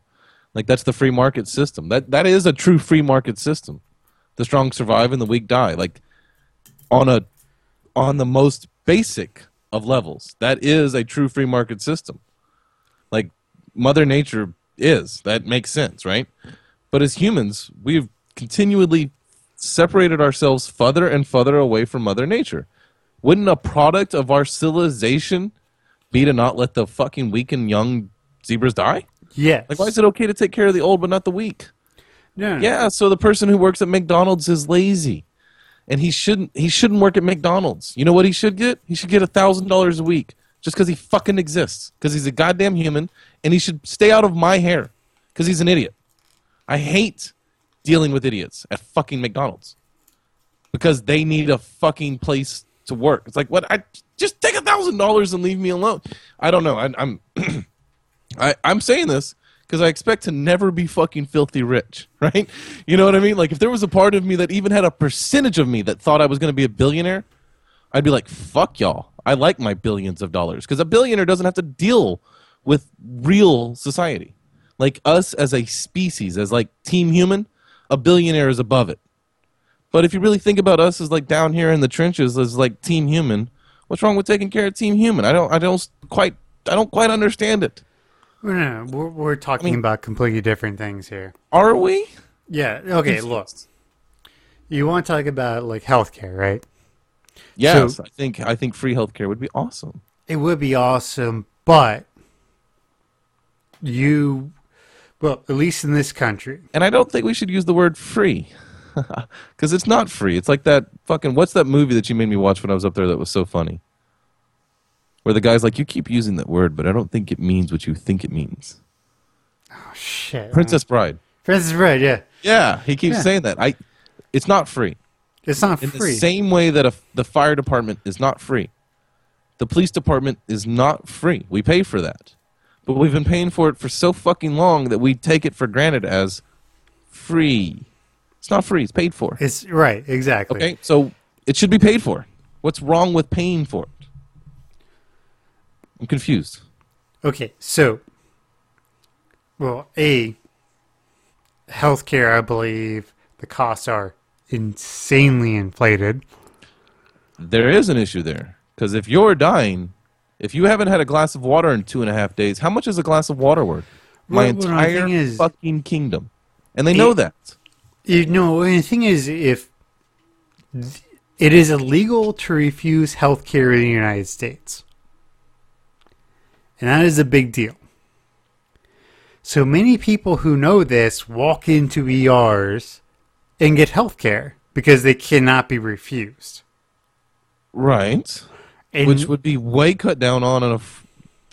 Like, that's the free market system. That That is a true free market system. The strong survive and the weak die. Like, on a on the most basic of levels, that is a true free market system. Like, Mother Nature is. That makes sense, right? But as humans, we've continually separated ourselves further and further away from Mother Nature. Wouldn't a product of our civilization be to not let the fucking weak and young zebras die? Yes. Like, why is it okay to take care of the old but not the weak? no. Yeah, so the person who works at McDonald's is lazy, and he shouldn't. He shouldn't work at McDonald's. You know what he should get? He should get a thousand dollars a week just because he fucking exists. Because he's a goddamn human, and he should stay out of my hair because he's an idiot. I hate dealing with idiots at fucking McDonald's because they need a fucking place to work. It's like what? I just take a thousand dollars and leave me alone. I don't know. I, I'm I, I'm saying this because I expect to never be fucking filthy rich, right? You know what I mean? Like if there was a part of me that even had a percentage of me that thought I was going to be a billionaire, I'd be like, "Fuck y'all! I like my billions of dollars." Because a billionaire doesn't have to deal with real society. Like us as a species, as like team human, a billionaire is above it. But if you really think about us as like down here in the trenches as like team human, what's wrong with taking care of team human? I don't I don't quite I don't quite understand it. No, we're, we're talking mean- about completely different things here. Are we? Yeah. Okay. Look, you want to talk about like healthcare, right? Yes, So- I think I think free healthcare would be awesome. It would be awesome, but you, well, at least in this country, And I don't think we should use the word free. Cuz it's not free. It's like that fucking what's that movie that you made me watch when I was up there that was so funny? Where the guy's like you keep using that word, but I don't think it means what you think it means. oh, shit, Princess Bride. Princess Bride, yeah, Yeah, he keeps Yeah. saying that. I it's not free. it's not In free. the same way that a, the fire department is not free, the police department is not free. We pay for that. But we've been paying for it for so fucking long that we take it for granted as free. It's not free, it's paid for. It's right, exactly. Okay? So it should be paid for. What's wrong with paying for it? I'm confused. Okay, so, well, a healthcare, I believe the costs are insanely inflated. There is an issue there. Because if you're dying, if you haven't had a glass of water in two and a half days, how much is a glass of water worth? My Well, entire fucking kingdom. And they know that. You know, and the thing is, if it is illegal to refuse health care in the United States, and that is a big deal. So many people who know this walk into ERs and get health care because they cannot be refused. Right. And Which would be way cut down on a f-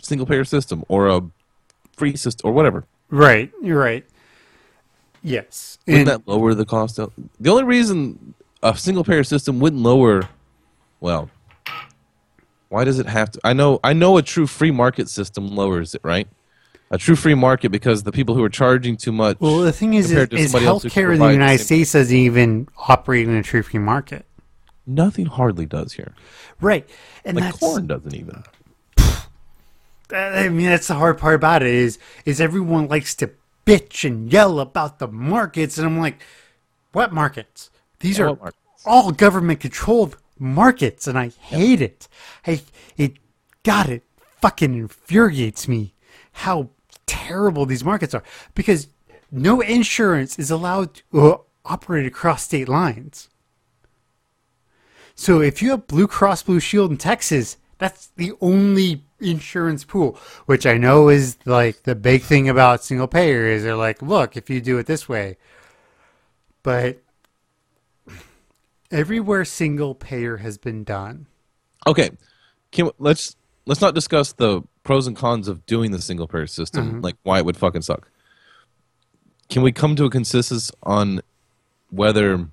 single payer system or a free system or whatever. right, you're right. Yes, Wouldn't and that lower the cost? Out? The only reason a single payer system wouldn't lower, well, why does it have to? I know, I know, a true free market system lowers it, right? a true free market because the people who are charging too much. Well, the thing is, is, is somebody else who healthcare in the United same- States doesn't even operate in a true free market. nothing hardly does here. Right. And Like corn doesn't even. I mean, that's the hard part about it is, is everyone likes to bitch and yell about the markets. And I'm like, what markets? These Yeah, are markets? all government controlled markets. And I hate it. I, it, God, it fucking infuriates me how terrible these markets are because no insurance is allowed to uh, operate across state lines. So if you have Blue Cross Blue Shield in Texas, that's the only insurance pool, which I know is like the big thing about single payer is they're like, look, if you do it this way. But everywhere single payer has been done. Okay, can let's let's not discuss the pros and cons of doing the single payer system, mm-hmm. like why it would fucking suck. Can we come to a consensus on whether,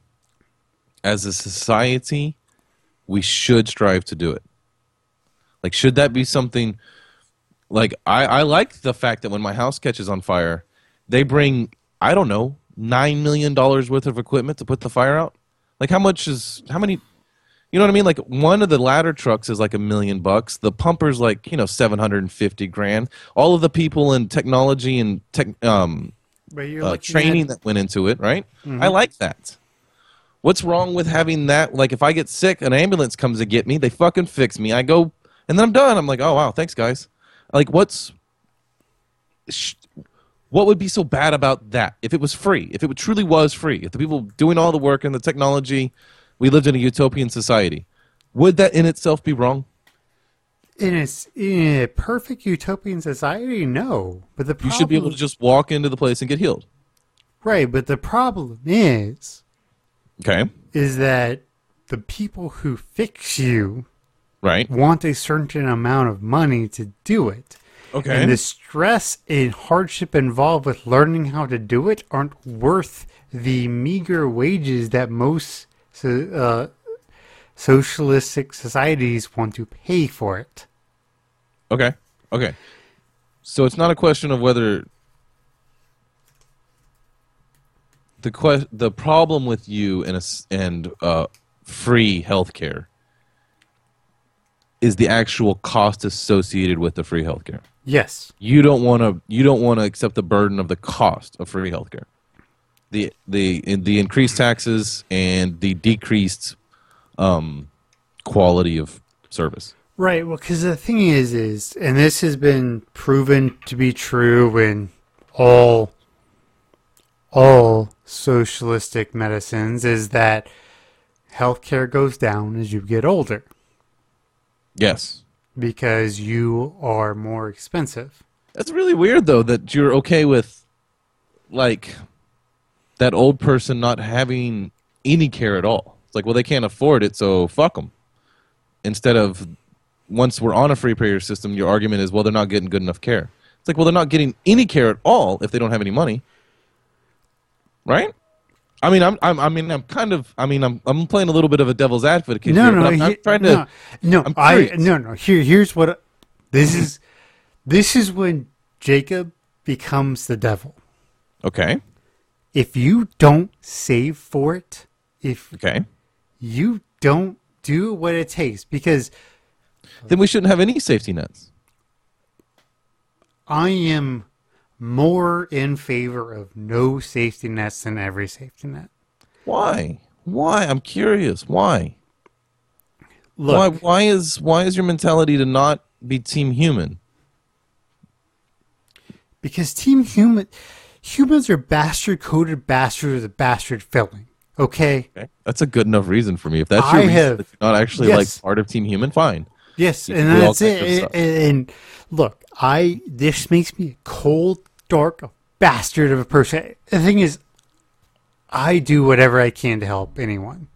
as a society, we should strive to do it? Like, should that be something? Like, I I like the fact that when my house catches on fire, they bring I don't know nine million dollars worth of equipment to put the fire out. Like, how much is how many? You know what I mean? Like one of the ladder trucks is like a million bucks. The pumper's like you know seven hundred and fifty grand. All of the people and technology and tech, um, uh, training at- that went into it, right? I like that. What's wrong with having that? Like if I get sick, an ambulance comes to get me, they fucking fix me. I go and then I'm done. I'm like, oh wow, thanks guys. Like what's sh- what would be so bad about that if it was free? If it truly was free? If the people doing all the work and the technology, we lived in a utopian society, would that in itself be wrong? in a, in a perfect utopian society, no. But the You should be able to just walk into the place and get healed. right. But the problem is, Okay, is that the people who fix you right? want a certain amount of money to do it. Okay. And the stress and hardship involved with learning how to do it aren't worth the meager wages that most uh, socialistic societies want to pay for it. Okay. Okay. So it's not a question of whether the que- the problem with you and a and uh, free healthcare is the actual cost associated with the free healthcare. Yes. You don't want to you don't want to accept the burden of the cost of free healthcare. The the the increased taxes and the decreased um, quality of service. Right. Well, because the thing is, is and this has been proven to be true in all all socialistic medicines, is that healthcare goes down as you get older Yes. because you are more expensive. That's really weird, though, that you're okay with, like, that old person not having any care at all. It's like, well, they can't afford it, so fuck them. Instead of, once we're on a free payer system, your argument is, well, they're not getting good enough care. It's like, well, they're not getting any care at all if they don't have any money, right? I mean, I'm, I'm, I mean, I'm kind of, I mean, I'm, I'm playing a little bit of a devil's advocate No, here, no, but I'm, he- trying to. no, no. I no, no. Here, here's what. This is, this is when Jacob becomes the devil. Okay, If you don't save for it, if okay. you don't do what it takes, because Then we shouldn't have any safety nets. I am more in favor of no safety nets than every safety net. Why? Why? I'm curious. Why? Look, why? Why is why is your mentality to not be team human? because Team Human, humans are bastard coded bastards with a bastard filling. Okay. Okay, that's a good enough reason for me. If that's I your reason have- that you're not actually Yes. like part of team human, fine. Yes, You and can do all that's it. And, and look, I this makes me a cold, dark bastard of a person. The thing is, I do whatever I can to help anyone.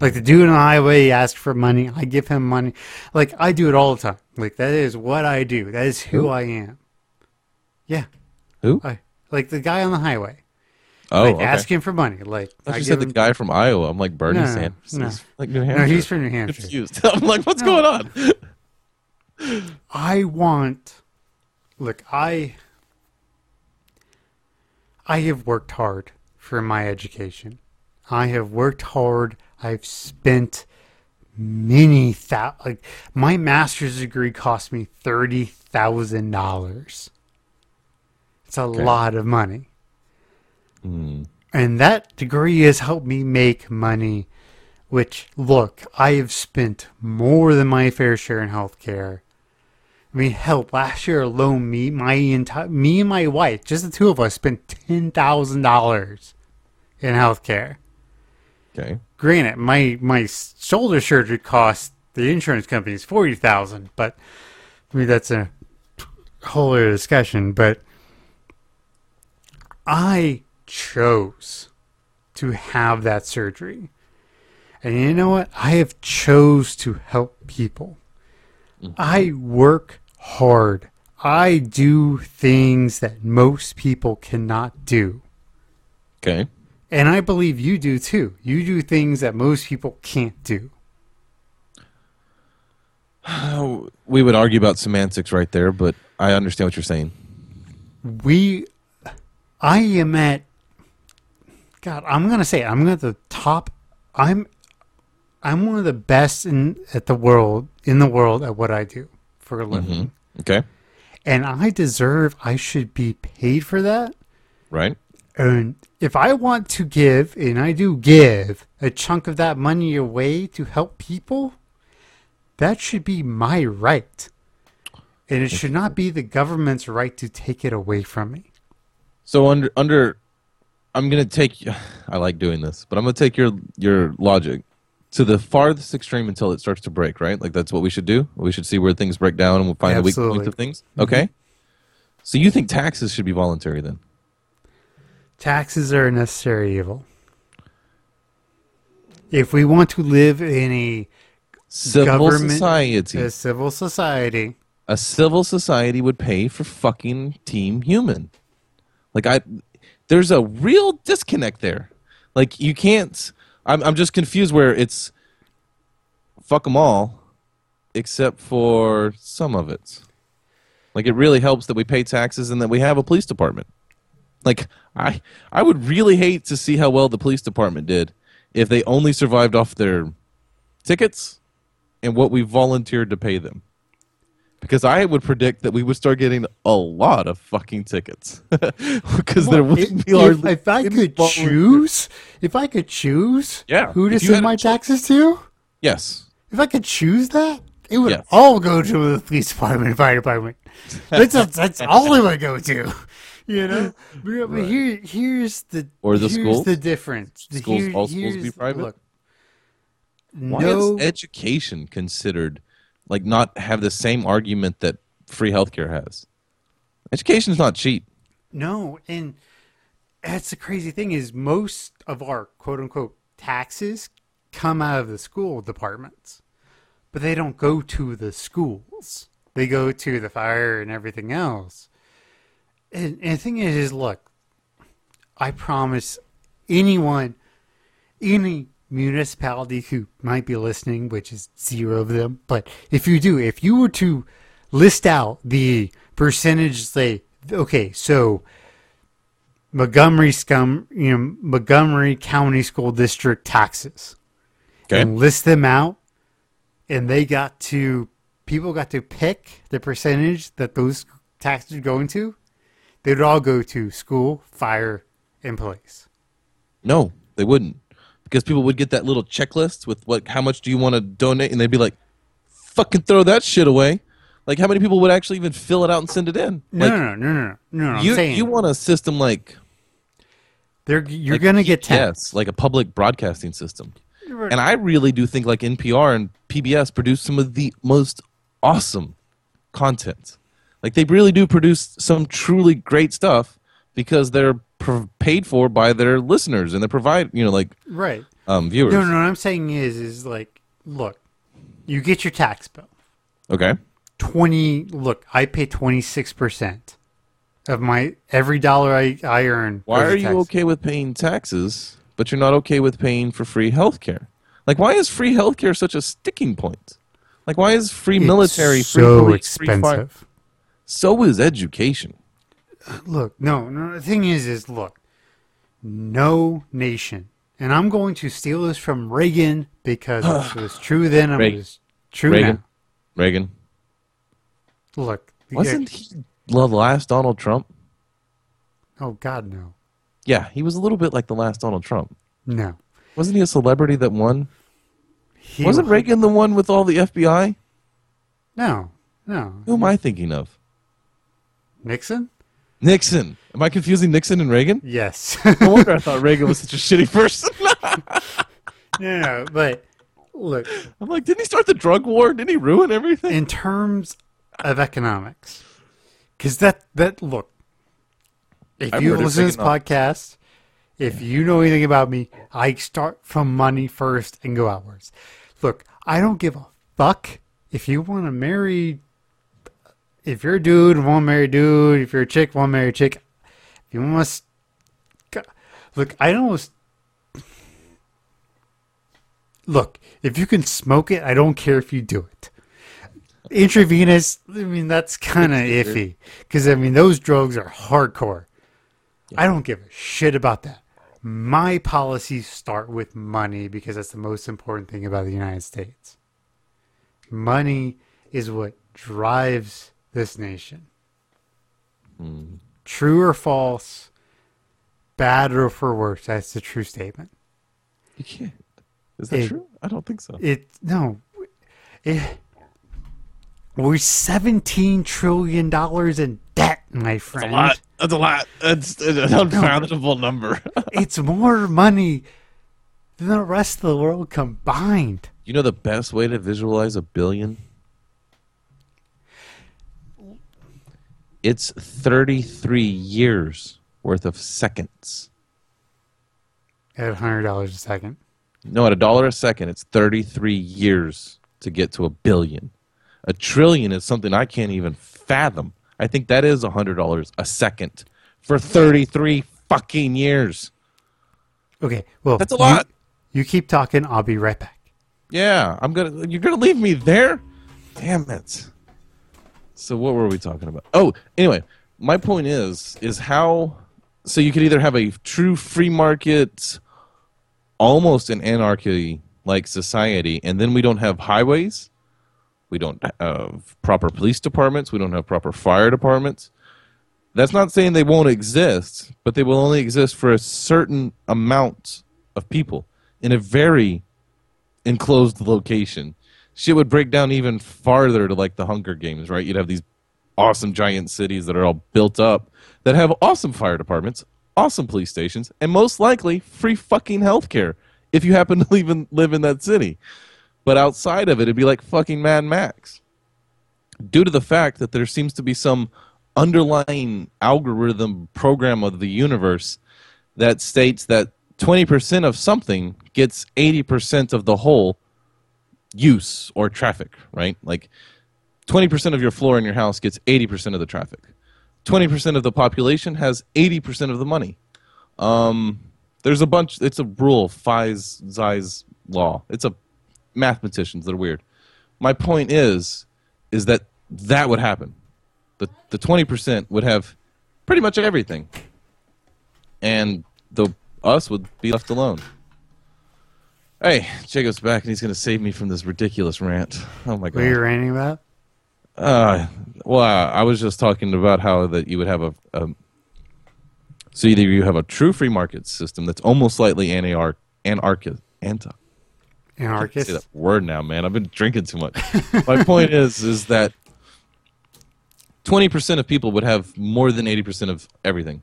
Like the dude on the highway he asked for money, I give him money. Like I do it all the time. Like that is what I do. That is who Who? I am. Yeah, Who? I like the guy on the highway. Oh, like okay. asking for money. Like I I you said the him- guy from Iowa. I'm like Bernie No, no, Sanders. no. He's like New Hampshire. No, he's from New Hampshire. confused. I'm like, what's going on? I want look, I I have worked hard for my education. I have worked hard. I've spent many thou like my master's degree cost me thirty thousand dollars. It's a Okay. lot of money. Mm. And that degree has helped me make money, which, look, I have spent more than my fair share in healthcare. I mean, help, last year alone, me, my entire, me and my wife, just the two of us, spent $10,000 in healthcare. Okay. Granted, my, my shoulder surgery cost the insurance companies 40000 but I mean, that's a whole other discussion, but I chose to have that surgery. And you know what? I have chose to help people. Mm-hmm. I work hard. I do things that most people cannot do. Okay. And I believe you do too. You do things that most people can't do. We would argue about semantics right there, but I understand what you're saying. we i am at god i'm gonna say i'm at the top i'm i'm one of the best in at the world in the world at what i do for a living mm-hmm. Okay. and i deserve i should be paid for that Right. and if i want to give and i do give a chunk of that money away to help people that should be my right and it should not be the government's right to take it away from me So under under, I'm gonna take. I like doing this, but I'm gonna take your your logic to the farthest extreme until it starts to break. Right? Like that's what we should do. We should see where things break down and we'll find the weak points of things. Okay. Mm-hmm. So you think taxes should be voluntary then? Taxes are a necessary evil. If we want to live in a, Civil society. a civil society, a civil society would pay for fucking Team Human. Like I, there's a real disconnect there. Like you can't. I'm I'm just confused where it's fuck them all, except for some of it. Like it really helps that we pay taxes and that we have a police department. Like I I would really hate to see how well the police department did if they only survived off their tickets and what we volunteered to pay them because I would predict that we would start getting a lot of fucking tickets because there wouldn't if, be if, hardly if I could choose, if I could choose, Yeah, who to send my taxes to, Yes, if I could choose that, it would Yes. all go to the police department, and fire department. That's that's all it would go to. You know, but, but here here's the Or the schools? the difference. The- Schools- here- all schools be private? Look, why no, is education considered like not have the same argument that free healthcare has? Education is not cheap. No, and that's the crazy thing is most of our quote unquote taxes come out of the school departments, but they don't go to the schools. They go to the fire and everything else. And, and the thing is, is look, I promise anyone, any municipality who might be listening, which is zero of them, but if you do, if you were to list out the percentage, say, okay, so Montgomery scum, you know, Montgomery County School District taxes, Okay, and list them out, and they got to people got to pick the percentage that those taxes are going to. They would all go to school, fire, and police. no, they wouldn't because people would get that little checklist with what how much do you want to donate, and they'd be like, "Fucking throw that shit away." Like how many people would actually even fill it out and send it in? No, like, no, no, no, no, no. You you want a system like they're you're like gonna get tests like a public broadcasting system. And I really do think like NPR and PBS produce some of the most awesome content. Like they really do produce some truly great stuff because they're pro- paid for by their listeners and they provide, you know, like right. um, viewers. No, no. What I'm saying is, is like, look, you get your tax bill. Okay. Twenty. Look, I pay twenty six percent of my every dollar I I earn. Why are you okay with paying taxes, but you're not okay with paying for free healthcare? Like, why is free healthcare such a sticking point? Like, why is free It's military, free so police, free fire? expensive. So is education. Look, no, no. The thing is, is look, no nation, and I'm going to steal this from Reagan because it was true then. and It Reagan. was true Reagan. Reagan. Look, Wasn't he the last Donald Trump? Oh God, no, Yeah, he was a little bit like the last Donald Trump. no. Wasn't he a celebrity that won? He Wasn't wa- Reagan the one with all the FBI? No, no. Who am I thinking of? Nixon? Nixon. Am I confusing Nixon and Reagan? Yes. No wonder I thought Reagan was such a shitty person. no, no, but look, I'm like, didn't he start the drug war? Didn't he ruin everything? in terms of economics, because that that look, if you listen to this podcast, if you know anything about me, I start from money first and go outwards. Look, I don't give a fuck if you want to marry. If you're a dude, want to marry dude. If you're a chick, want to marry chick. If you to, look, I don't. Look, if you can smoke it, I don't care if you do it. Intravenous, I mean, that's kind of iffy. Because, I mean, those drugs are hardcore. I don't give a shit about that. My policies start with money because that's the most important thing about the United States. Money is what drives this nation. Hmm. True or false, bad or for worse, that's the true statement. You can't. Is that It- true? I don't think so. It no, it, we're seventeen trillion dollars in debt, my friend. A lot. That's a lot. That's an unfathomable number. It's more money than the rest of the world combined. you know the best way to visualize a billion? It's 33 years worth of seconds. At hundred dollars a second. No, at a dollar a second, it's 33 years to get to a billion. A trillion is something I can't even fathom. I think that is $100 a second for 33 fucking years. Okay, well That's a you- lot. You, keep talking. I'll be right back. Yeah, I'm gonna. You're gonna leave me there? Damn it. So what were we talking about? Oh, anyway, my point is is how. So you could either have a true free market, almost an anarchy like society, and then we don't have highways, we don't have proper police departments, we don't have proper fire departments. That's not saying they won't exist, but they will only exist for a certain amount of people in a very enclosed location. Shit would break down even farther to like the Hunger Games, right? You'd have these awesome giant cities that are all built up that have awesome fire departments, awesome police stations, and most likely free fucking healthcare if you happen to even live in that city. But outside of it, it'd be like fucking Mad Max. Due to the fact that there seems to be some underlying algorithm program of the universe that states that 20% of something gets 80% of the whole use or traffic, right? Like 20% of your floor in your house gets 80% of the traffic. 20% of the population has 80% of the money. Um, there's a bunch, it's a rule, Fies Zeiss law. It's a mathematicians that are weird. My point is, is that that would happen. The, the 20% would have pretty much everything. And the us would be left alone. Hey, Jacob's back and he's going to save me from this ridiculous rant. Oh my god! What are you ranting about? Uh, well, I was just talking about how that you would have a, a so either you have a true free market system that's almost slightly anarch anarchist anti say Anarchist. that word now, man. I've been drinking too much. My point is, is that twenty percent of people would have more than eighty percent of everything.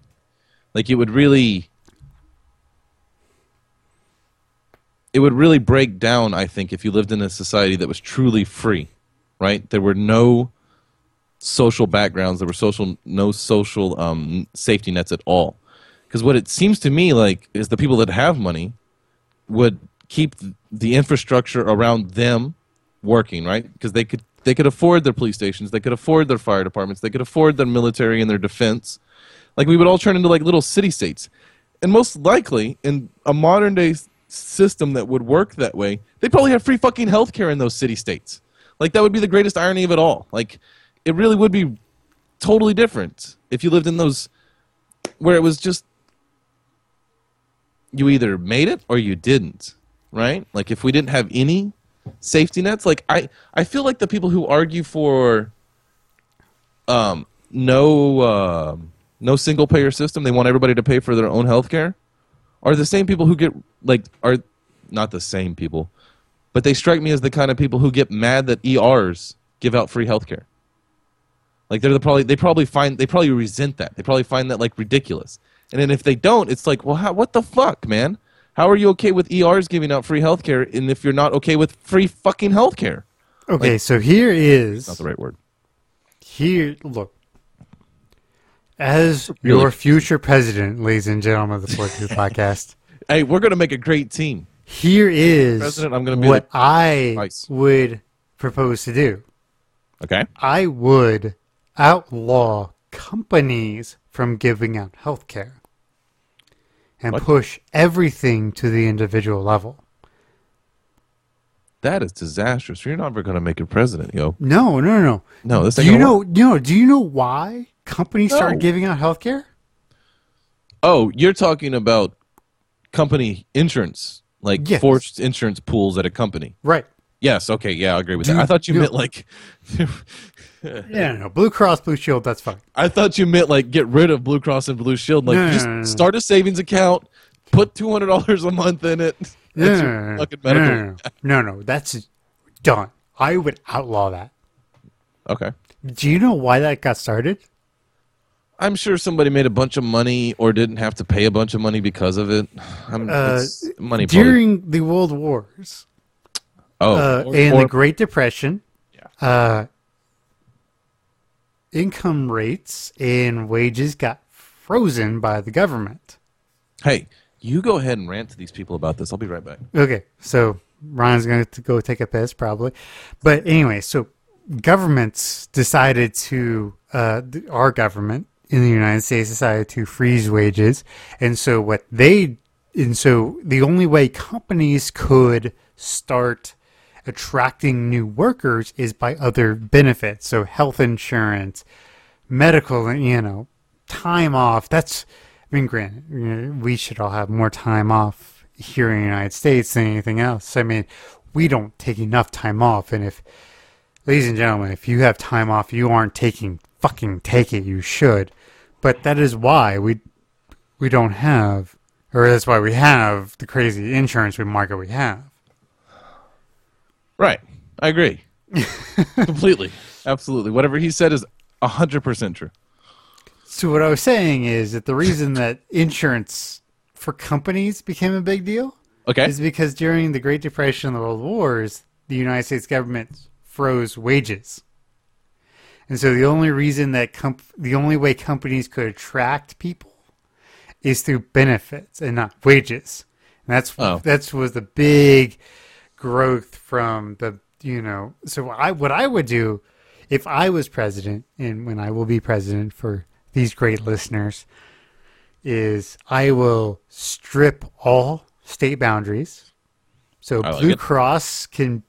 Like it would really, it would really break down. I think if you lived in a society that was truly free, right? There were no social backgrounds. There were social no social um, safety nets at all. Because what it seems to me like is the people that have money would keep the infrastructure around them working, right? Because they could they could afford their police stations, they could afford their fire departments, they could afford their military and their defense. Like we would all turn into like little city states. And most likely in a modern day system that would work that way, they'd probably have free fucking healthcare in those city states. Like that would be the greatest irony of it all. Like it really would be totally different if you lived in those where it was just you either made it or you didn't, right? Like if we didn't have any safety nets, like I I feel like the people who argue for um no uh, no single payer system, they want everybody to pay for their own health care, are the same people who get like are not the same people, but they strike me as the kind of people who get mad that ERs give out free healthcare. Like they're the probably they probably find they probably resent that. They probably find that like ridiculous. And then if they don't, it's like, well, how, what the fuck, man? How are you okay with ERs giving out free healthcare, and if you're not okay with free fucking healthcare? Okay, so here is Not the right word. here. Look, as Really? your future president, ladies and gentlemen of the Forty-Two Podcast, Hey, we're gonna make a great team. here is President, I'm gonna be what I Vice. would propose to do. Okay. I would outlaw companies from giving out health care and What? push everything to the individual level. That is disastrous. You're never gonna make a president, yo. No, no, no. No, this Do ain't you know? work. You know? Do you know why companies No. started giving out health care? Oh, you're talking about company insurance, like Yes. forced insurance pools at a company. Right. Yes. Okay. Yeah, I agree with Do- that. I thought you do- meant like. Yeah, no, no. Blue Cross Blue Shield. That's fine. I thought you meant like get rid of Blue Cross and Blue Shield. Like No, no, just no, no, no. start a savings account, put two hundred dollars a month in it. No, That's your no, no, fucking medical. no, no, no, no. That's done. I would outlaw that. Okay. Do you know why that got started? I'm sure somebody made a bunch of money or didn't have to pay a bunch of money because of it. I'm, Uh, it's money. probably. During the World Wars oh, uh, or- and or- the Great Depression, Yeah. uh, income rates and wages got frozen by the government. hey, you go ahead and rant to these people about this. I'll be right back. Okay, so Ryan's going to go take a piss probably, but anyway, so governments decided to uh, our government in the United States decided to freeze wages, and so what they and so the only way companies could start attracting new workers is by other benefits, so health insurance, medical, you know, time off. That's, I mean, granted, you know, we should all have more time off here in the United States than anything else. I mean, we don't take enough time off, and if, ladies and gentlemen, if you have time off, you aren't taking fucking take it. You should, but that is why we we don't have, or that's why we have the crazy insurance we market we have. Right. I agree. Completely. Absolutely. Whatever he said is 100% true. So what I was saying is that the reason that insurance for companies became a big deal Okay. is because during the Great Depression and the World Wars, the United States government froze wages. And so the only reason that comp- the only way companies could attract people is through benefits and not wages. And that's Oh. that's was the big growth from the you know. So I what I would do if I was president and when I will be president for these great listeners is I will strip all state boundaries. So like Blue it. Cross can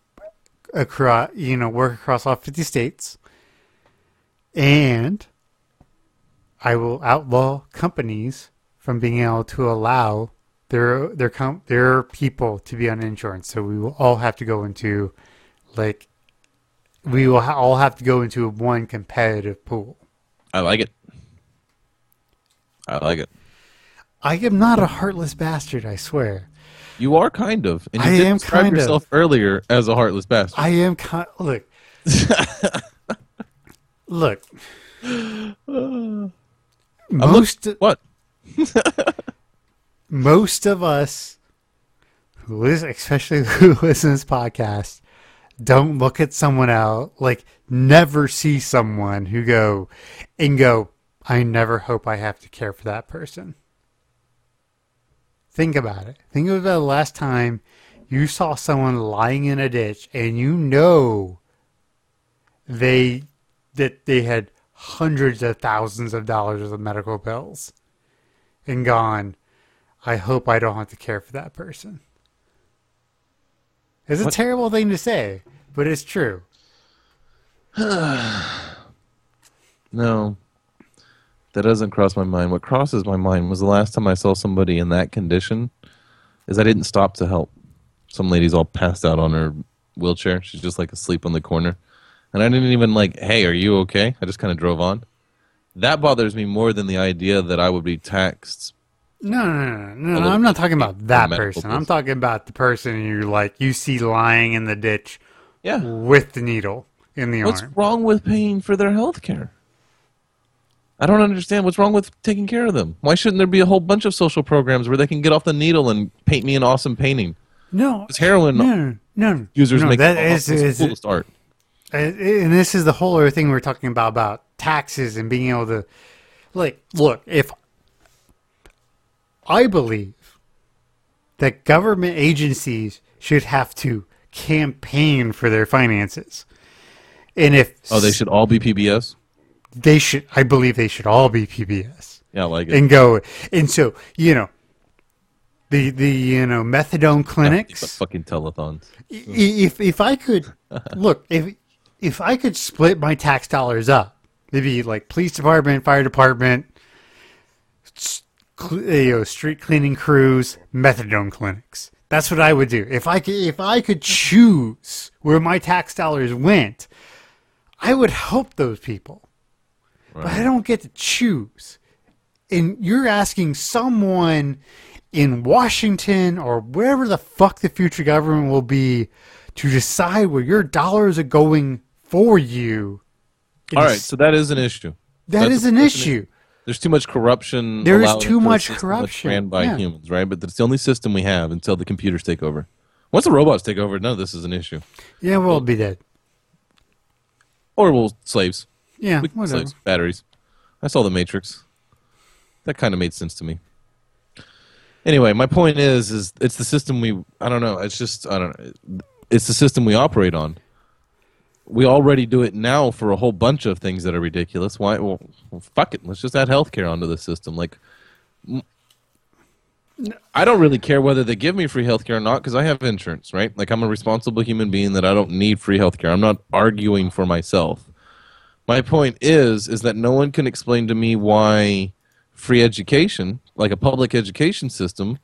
across you know work across all 50 states and I will outlaw companies from being able to allow their their com- their people to be on insurance. So we will all have to go into like we will ha- all have to go into one competitive pool. I like it. I like it. I am not a heartless bastard, I swear. You are kind of. And you I am describe kind of. yourself earlier as a heartless bastard. I am kind. Look, look. Most what? most of us who listen, especially who listen to this podcast, don't look at someone else like never see someone who go and go. I never hope I have to care for that person. Think about it. Think about the last time you saw someone lying in a ditch and you know they that they had hundreds of thousands of dollars of medical bills and gone, I hope I don't have to care for that person. It's a What? terrible thing to say, but it's true. No. That doesn't cross my mind. What crosses my mind was the last time I saw somebody in that condition is I didn't stop to help. Some lady's all passed out on her wheelchair. She's just like asleep on the corner. And I didn't even like, hey, are you okay? I just kind of drove on. That bothers me more than the idea that I would be taxed. No, no, no, no, no. I'm not talking about that person. I'm talking about the person you like you see lying in the ditch Yeah. with the needle in the What's arm. What's wrong with paying for their health care? I don't understand what's wrong with taking care of them. Why shouldn't there be a whole bunch of social programs where they can get off the needle and paint me an awesome painting? No, it's heroin no, no, no. users no, make that the is, is, coolest art. And this is the whole other thing we're talking about about taxes and being able to like look if i believe that government agencies should have to campaign for their finances and if Oh, they should all be PBS. they should i believe they should all be pbs Yeah, I like it. and go and so you know the the you know methadone clinics fucking telethons. If if I could look if if I could split my tax dollars up, maybe like police department, fire department, eh, you know, street cleaning crews, methadone clinics. That's what I would do if I could. If I could choose where my tax dollars went, I would help those people. But I don't get to choose. And you're asking someone in Washington or wherever the fuck the future government will be to decide where your dollars are going for you. All right, so that is an issue. that That's- is an issue. There's too much corruption. There is too much corruption, ran by yeah. humans, right? But that's the only system we have until the computers take over. Once the robots take over, none of this is an issue. Yeah, we'll be dead. Or we'll slaves. Yeah, We- whatever. slaves, batteries. I saw the Matrix. That kind of made sense to me. Anyway, my point is, is it's the system we. I don't know. It's just I don't. know. It's the system we operate on. We already do it now for a whole bunch of things that are ridiculous. Why? Well, fuck it. Let's just add healthcare onto the system. Like, I don't really care whether they give me free healthcare or not because I have insurance, right? Like, I'm a responsible human being that I don't need free healthcare. I'm not arguing for myself. My point is, is that no one can explain to me why free education, like a public education system,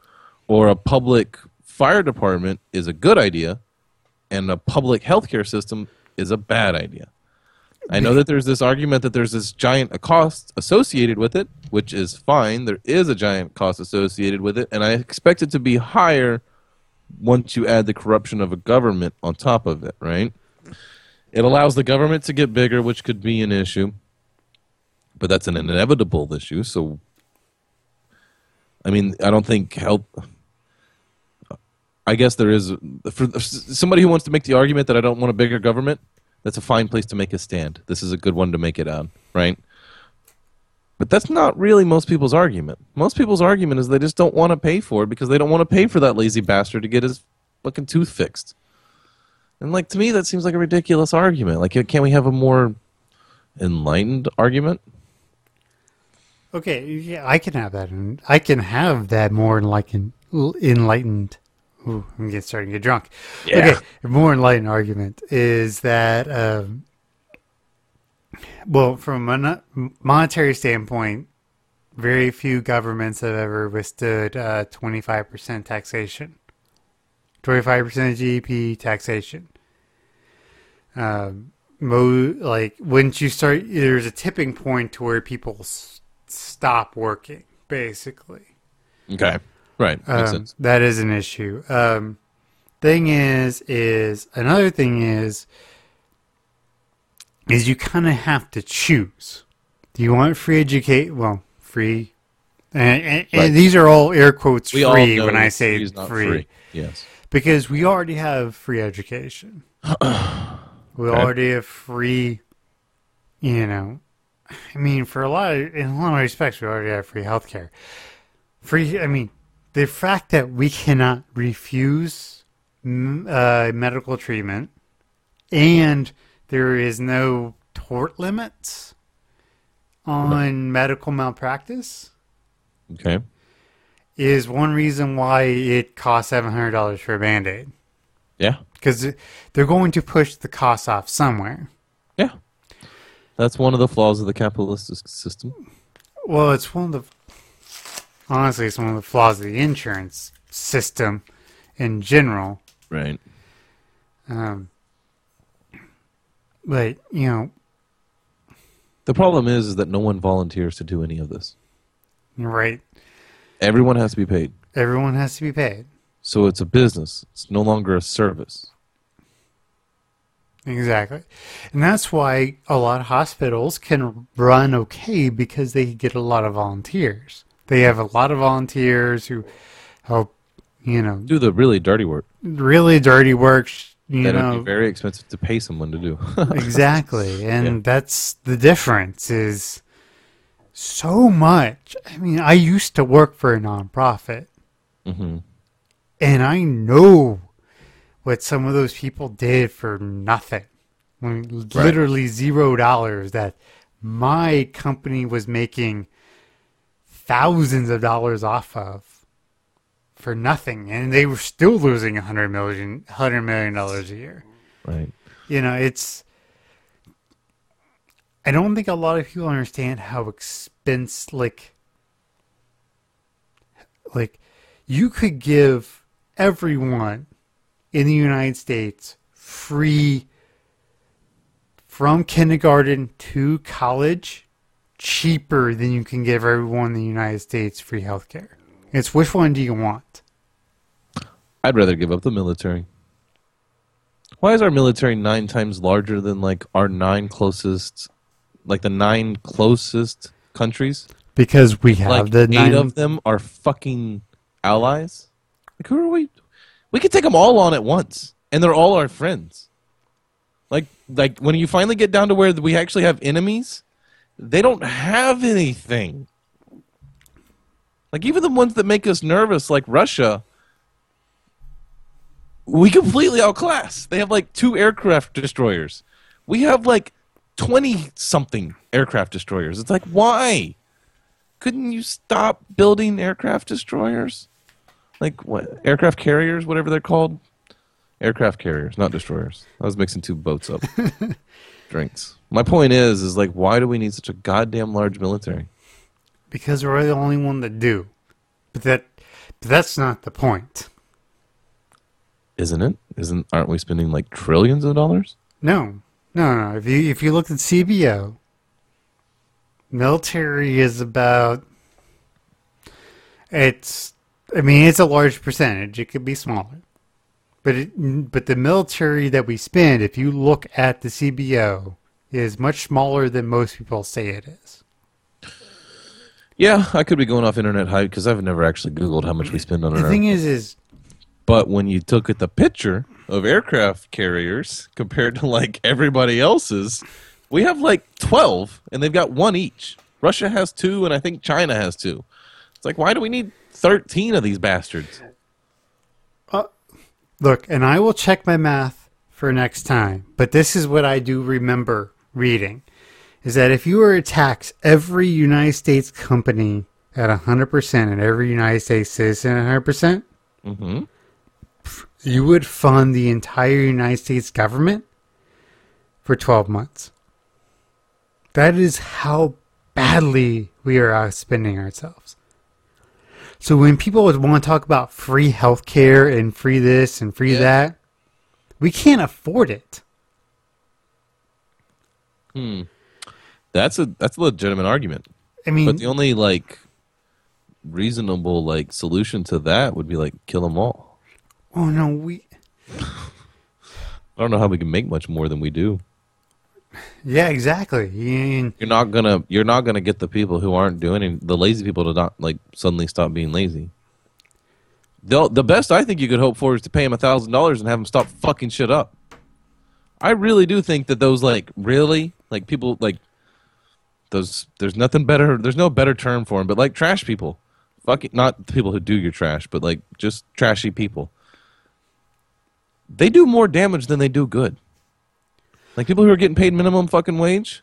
or a public fire department, is a good idea, and a public healthcare system is a bad idea. I know that there's this argument that there's this giant cost associated with it, which is fine. There is a giant cost associated with it, and I expect it to be higher once you add the corruption of a government on top of it, right? It allows the government to get bigger, which could be an issue, but that's an inevitable issue. So, I mean, I don't think help. I guess there is for somebody who wants to make the argument that I don't want a bigger government. That's a fine place to make a stand. This is a good one to make it on, right? But that's not really most people's argument. Most people's argument is they just don't want to pay for it because they don't want to pay for that lazy bastard to get his fucking tooth fixed. And like to me, that seems like a ridiculous argument. Like, can't we have a more enlightened argument? Okay, yeah, I can have that. I can have that more enlightened, enlightened. Ooh, I'm getting starting to get drunk. Yeah. Okay, a more enlightened argument is that, um, well, from a mon- monetary standpoint, very few governments have ever withstood uh, 25% taxation. 25% of GDP taxation. Um, mo- like once you start, there's a tipping point to where people s- stop working. Basically, Okay, right, um, that is an issue. Um, thing is, is another thing is, is you kind of have to choose. Do you want free educate? Well, free. And, and, and these are all air quotes We free when I say free free free. Yes. because we already have free education. we Okay. already have free, you know. I mean, for a lot of, in a lot of respects, we already have free healthcare. Free. I mean, the fact that we cannot refuse uh, medical treatment, and there is no tort limits on medical malpractice Okay. is one reason why it costs seven hundred dollars for a band aid. Yeah. Because they're going to push the costs off somewhere. Yeah. That's one of the flaws of the capitalist system. Well, it's one of the honestly, it's one of the flaws of the insurance system in general. Right. Um, but you know, The problem is, is that no one volunteers to do any of this. right. Everyone has to be paid. Everyone has to be paid. So it's a business. It's no longer a service. Exactly. And that's why a lot of hospitals can run okay because they get a lot of volunteers. They have a lot of volunteers who help, you know, Do the really dirty work. really dirty work, you that know. be very expensive to pay someone to do. exactly. And Yeah. that's the difference is so much. I mean, I used to work for a nonprofit hmm and I know what some of those people did for nothing. I mean, literally zero dollars that my company was making thousands of dollars off of for nothing and they were still losing a hundred million hundred million dollars a year. Right. You know, it's I don't think a lot of people understand how expense like like you could give everyone in the United States free from kindergarten to college cheaper than you can give everyone in the United States free health care. It's which one do you want? I'd rather give up the military. Why is our military nine times larger than like our nine closest, like the nine closest countries? Because we have like the eight nine, of them are fucking allies. Like who are we? We could take them all on at once, and they're all our friends. Like like when you finally get down to where we actually have enemies, they don't have anything. Like even the ones that make us nervous, like Russia, we completely outclass. They have like two aircraft destroyers. We have like twenty something aircraft destroyers. It's like why? couldn't you stop building aircraft destroyers? Like what aircraft carriers, whatever they're called? Aircraft carriers, not destroyers. I was mixing two boats up. Drinks. My point is, is like, why do we need such a goddamn large military? because we're the only one that do. But that but that's not the point. Isn't it? Isn't aren't we spending like trillions of dollars? No. No, no. If you if you look at CBO, military is about it's I mean, it's a large percentage. It could be smaller. But it, but the military that we spend, if you look at the CBO, is much smaller than most people say it is. Yeah, I could be going off internet hype because I've never actually Googled how much we spend on The our thing is is But when you took at the picture of aircraft carriers compared to like everybody else's, we have like 12 and they've got one each. Russia has two and I think China has two. It's like, why do we need 13 of these bastards? Uh, look, and I will check my math for next time, but this is what I do remember reading is that if you were to tax every United States company at 100% and every United States citizen at 100%, hmm you would fund the entire United States government for 12 months. That is how badly we are outspending ourselves. So when people would want to talk about free healthcare and free this and free Yeah. that, we can't afford it. Hmm. That's a that's a legitimate argument. I mean, But the only like reasonable like solution to that would be like kill them all. oh no, we I don't know how we can make much more than we do. yeah, exactly. You're not gonna you're not gonna get the people who aren't doing it, the lazy people to not like suddenly stop being lazy. The the best I think you could hope for is to pay them a thousand dollars and have them stop fucking shit up. I really do think that those like really like people like those there's nothing better there's no better term for them but like trash people. Fucking not people who do your trash but like just trashy people. They do more damage than they do good. Like people who are getting paid minimum fucking wage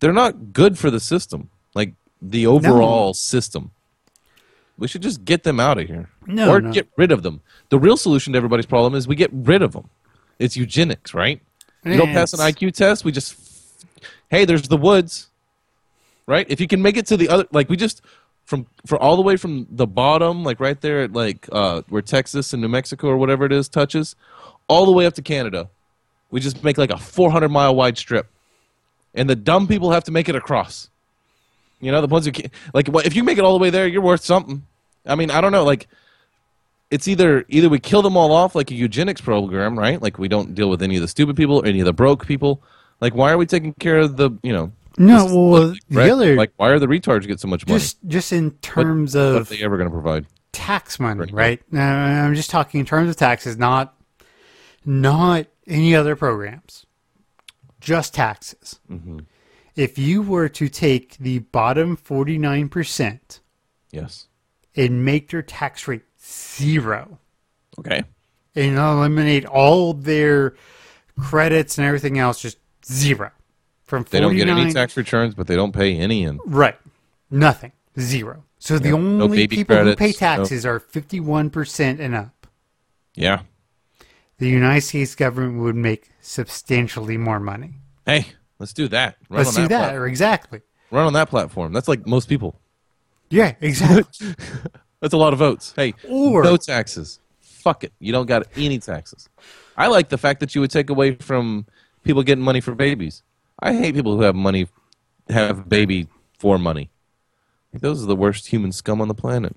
they're not good for the system. Like the overall system. We should just get them out of here. No, or no. get rid of them. The real solution to everybody's problem is we get rid of them it's eugenics right? You don't pass an iq test we just hey there's the woods right? If you can make it to the other, like we just from for all the way from the bottom, like right there at like uh, where Texas and New Mexico or whatever it is touches, all the way up to Canada, we just make like a 400 mile wide strip, and the dumb people have to make it across. You know, the ones who can't, like if you make it all the way there, you're worth something. I mean, I don't know, like. It's either either we kill them all off like a eugenics program, right? Like we don't deal with any of the stupid people or any of the broke people. Like why are we taking care of the you know No, well, the right? other like why are the retards get so much money? just just in What- terms what are of they ever going to provide? tax money, right? Now, I'm just talking in terms of taxes, not not any other programs, just taxes. Mm-hmm. If you were to take the bottom 49 percent Yes. and make their tax rate zero, Okay. and eliminate all their credits and everything else, just zero from 49, They don't get any tax returns, but they don't pay any in. Right. Nothing. Zero. So the Yeah, no only baby people who pay credits, no- taxes are 51% and up. Yeah. The United States government would make substantially more money. Hey, let's do that. Run Let's on do that. plat- Or exactly. Run on that platform. That's like most people. Yeah, exactly. That's a lot of votes. Hey, Or- no taxes. Fuck it. You don't got any taxes. I like the fact that you would take away from people getting money for babies. I hate people who have money, have baby for money. Those are the worst human scum on the planet.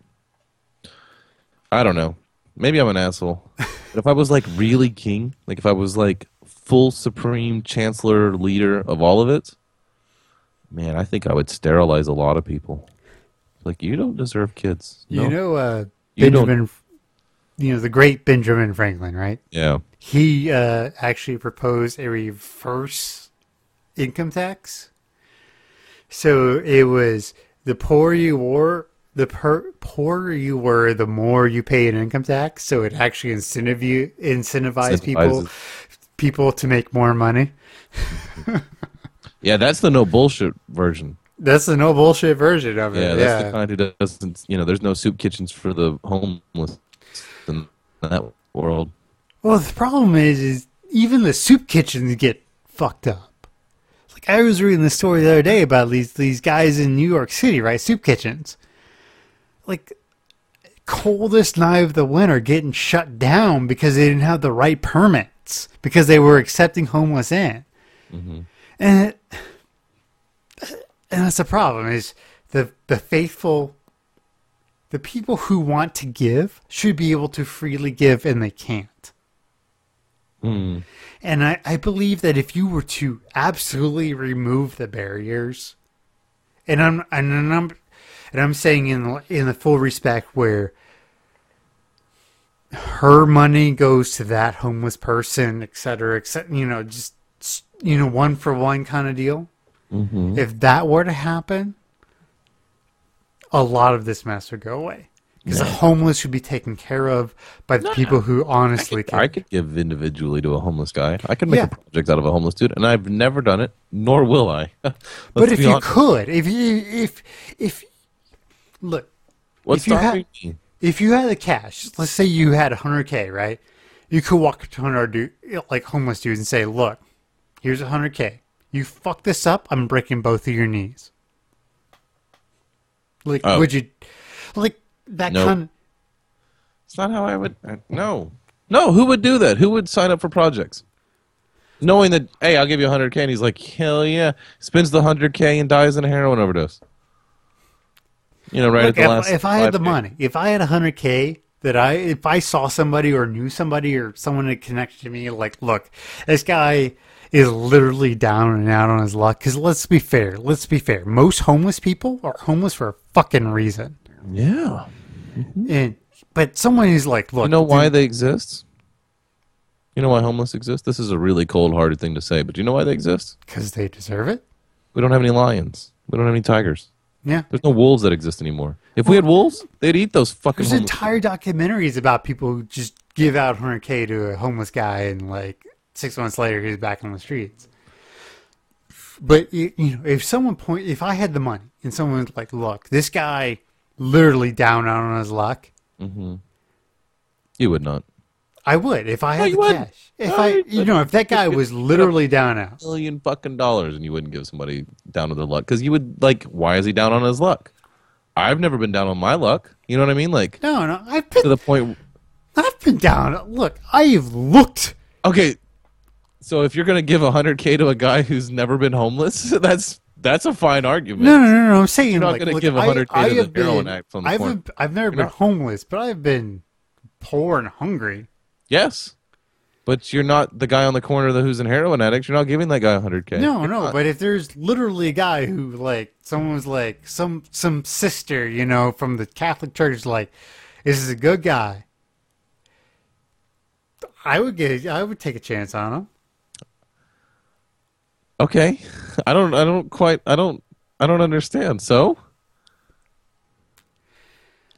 I don't know. Maybe I'm an asshole. but if I was like really king, like if I was like full supreme chancellor leader of all of it, man, I think I would sterilize a lot of people. Like you don't deserve kids. You No. know, uh, You don't- Benjamin, you know, the great Benjamin Franklin, right? Yeah. He uh, actually proposed a reverse income tax. So it was the poorer you were, the per- poorer you were, the more you pay an income tax. So it actually incentive you incentivize people people to make more money. Yeah, that's the no bullshit version. That's the no bullshit version of it. Yeah, Yeah, that's the kind who doesn't. You know, there's no soup kitchens for the homeless in that world. Well, the problem is, is even the soup kitchens get fucked up. Like I was reading the story the other day about these these guys in New York City, right? Soup kitchens. Like coldest night of the winter getting shut down because they didn't have the right permits because they were accepting homeless in. Mm-hmm. And it, and that's the problem is the the faithful the people who want to give should be able to freely give and they can't. Mm. And I, I believe that if you were to absolutely remove the barriers, and I'm and I'm and I'm saying in the- in the full respect where her money goes to that homeless person, et cetera, et cetera, you know, just you know, one for one kind of deal. hmm If that were to happen, a lot of this mess would go away. Because the homeless should be taken care of by the people who I honestly could, can. I could give individually to a homeless guy. I could make Yeah. a project out of a homeless dude, and I've never done it, nor will I. But if be you honest. could, if you if if look, what's if you stopping me? if you had the cash, let's say you had 100k, right? You could walk up to another dude, like homeless dudes, and say, "Look, here's 100k. You fuck this up, I'm breaking both of your knees." Like, Oh. would you, like that No. kind? It's not how I would. I, no, no. Who would do that? Who would sign up for projects, knowing that? Hey, I'll give you 100k, and he's like, hell yeah, spends the 100k and dies in a heroin overdose. You know, right Look, at the if, last. if I had the 5K. money, if I had 100k that I, if I saw somebody or knew somebody or someone that connected to me, like, look, this guy is literally down and out on his luck. Because let's be fair, let's be fair. Most homeless people are homeless for a fucking reason. Yeah. Mm-hmm. And but someone who's like, look, You know why dude, they exist? You know why homeless exist? This is a really cold-hearted thing to say, but do you know why they exist? because they deserve it. We don't have any lions. We don't have any tigers. Yeah. There's no wolves that exist anymore. If we had wolves, they'd eat those fucking There's entire documentaries about people who just give out 100k to a homeless guy, and like six months later, he's back on the streets. But you, know, if someone point, if I had the money, and someone's like, "Look, this guy literally down on his luck," hmm You would not. I would if I had you the wouldn't. cash. If No, I, you you know, if that guy was literally down out. million fucking dollars and you wouldn't give somebody down on their luck because you would like why is he down on his luck i've never been down on my luck you know what i mean like No, no, I've been to the point I've been down. Look, I've looked. okay so if you're gonna give 100k to a guy who's never been homeless that's that's a fine argument No, no, no, no. I'm saying You're not like, gonna look, give 100K I to the have heroin been- addict on the I've, corner. I've never been You're not- homeless, but I've been poor and hungry. yes but you're not the guy on the corner who's an heroin addict you're not giving that guy 100k No, You're no, not. but if there's literally a guy who like someone was like some some sister, you know, from the Catholic Church is like, this is a good guy. I would get I would take a chance on him. Okay i don't i don't quite i don't i don't understand so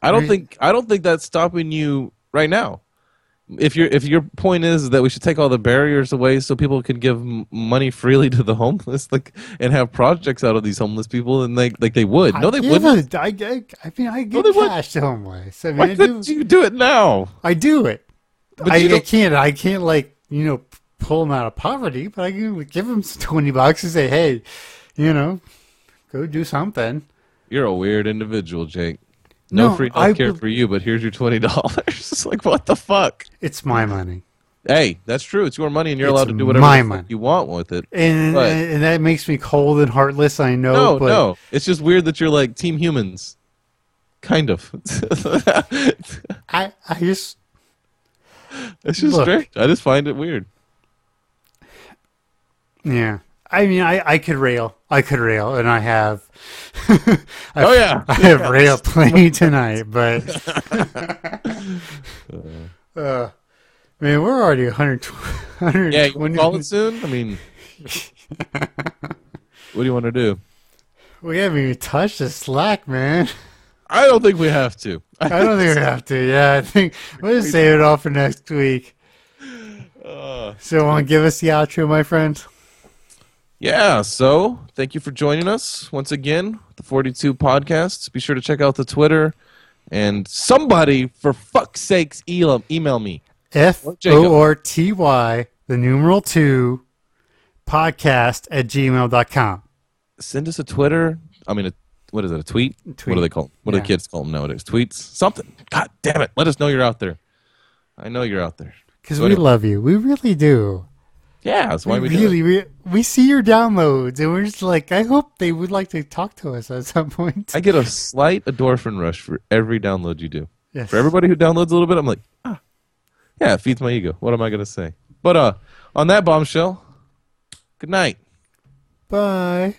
I don't think I don't think that's stopping you right now. If your if your point is that we should take all the barriers away so people can give money freely to the homeless, like and have projects out of these homeless people, and like like they would. No, they wouldn't. a- I, I, I mean, I No, give they wouldn't. cash to homeless. I mean, Why I do, you do it now? I do it. But I, you I can't. I can't like you know pull them out of poverty, but I can give them twenty bucks and say, hey, you know, go do something. You're a weird individual, Jake. No, No, free I healthcare be- for you, but here's your twenty dollars. it's like what the fuck? It's my money, Hey, that's true. It's your money, and you're It's allowed to do whatever my the money. you want with it. and But- and that makes me cold and heartless. I know, No, but no, it's just weird that you're like Team Humans, kind of. I I just it's just Look. strange. I just find it weird. Yeah. I mean, I, I could rail. I could rail, and I have. I Oh yeah, I have rail plenty tonight, but uh, man, we're already 100, yeah. You 120 call it soon? I mean, what do you want to do? We haven't even touched the slack, man. I don't think we have to. I don't think we have to. Yeah, I think we'll just save it all for next week. Uh, So, want to give us the outro, my friend? Yeah. So thank you for joining us once again. The 42 podcasts. Be sure to check out the Twitter. And somebody, for fuck's sakes, email, email me. F. O R T Y, the numeral two, podcast at gmail.com. Send us a Twitter. I mean, a, what is it? A tweet? What Tweet. do they call? What do the kids call them nowadays? Tweets? Something. God damn it! Let us know you're out there. I know you're out there. Because So we anyway. love you. We really do. Yeah, that's why we, we really, we, we see your downloads, and we're just like, I hope they would like to talk to us at some point. I get a slight endorphin rush for every download you do. yes. For everybody who downloads a little bit, I'm like, ah, yeah, it feeds my ego. What am I gonna say? But uh, on that bombshell, good night. Bye.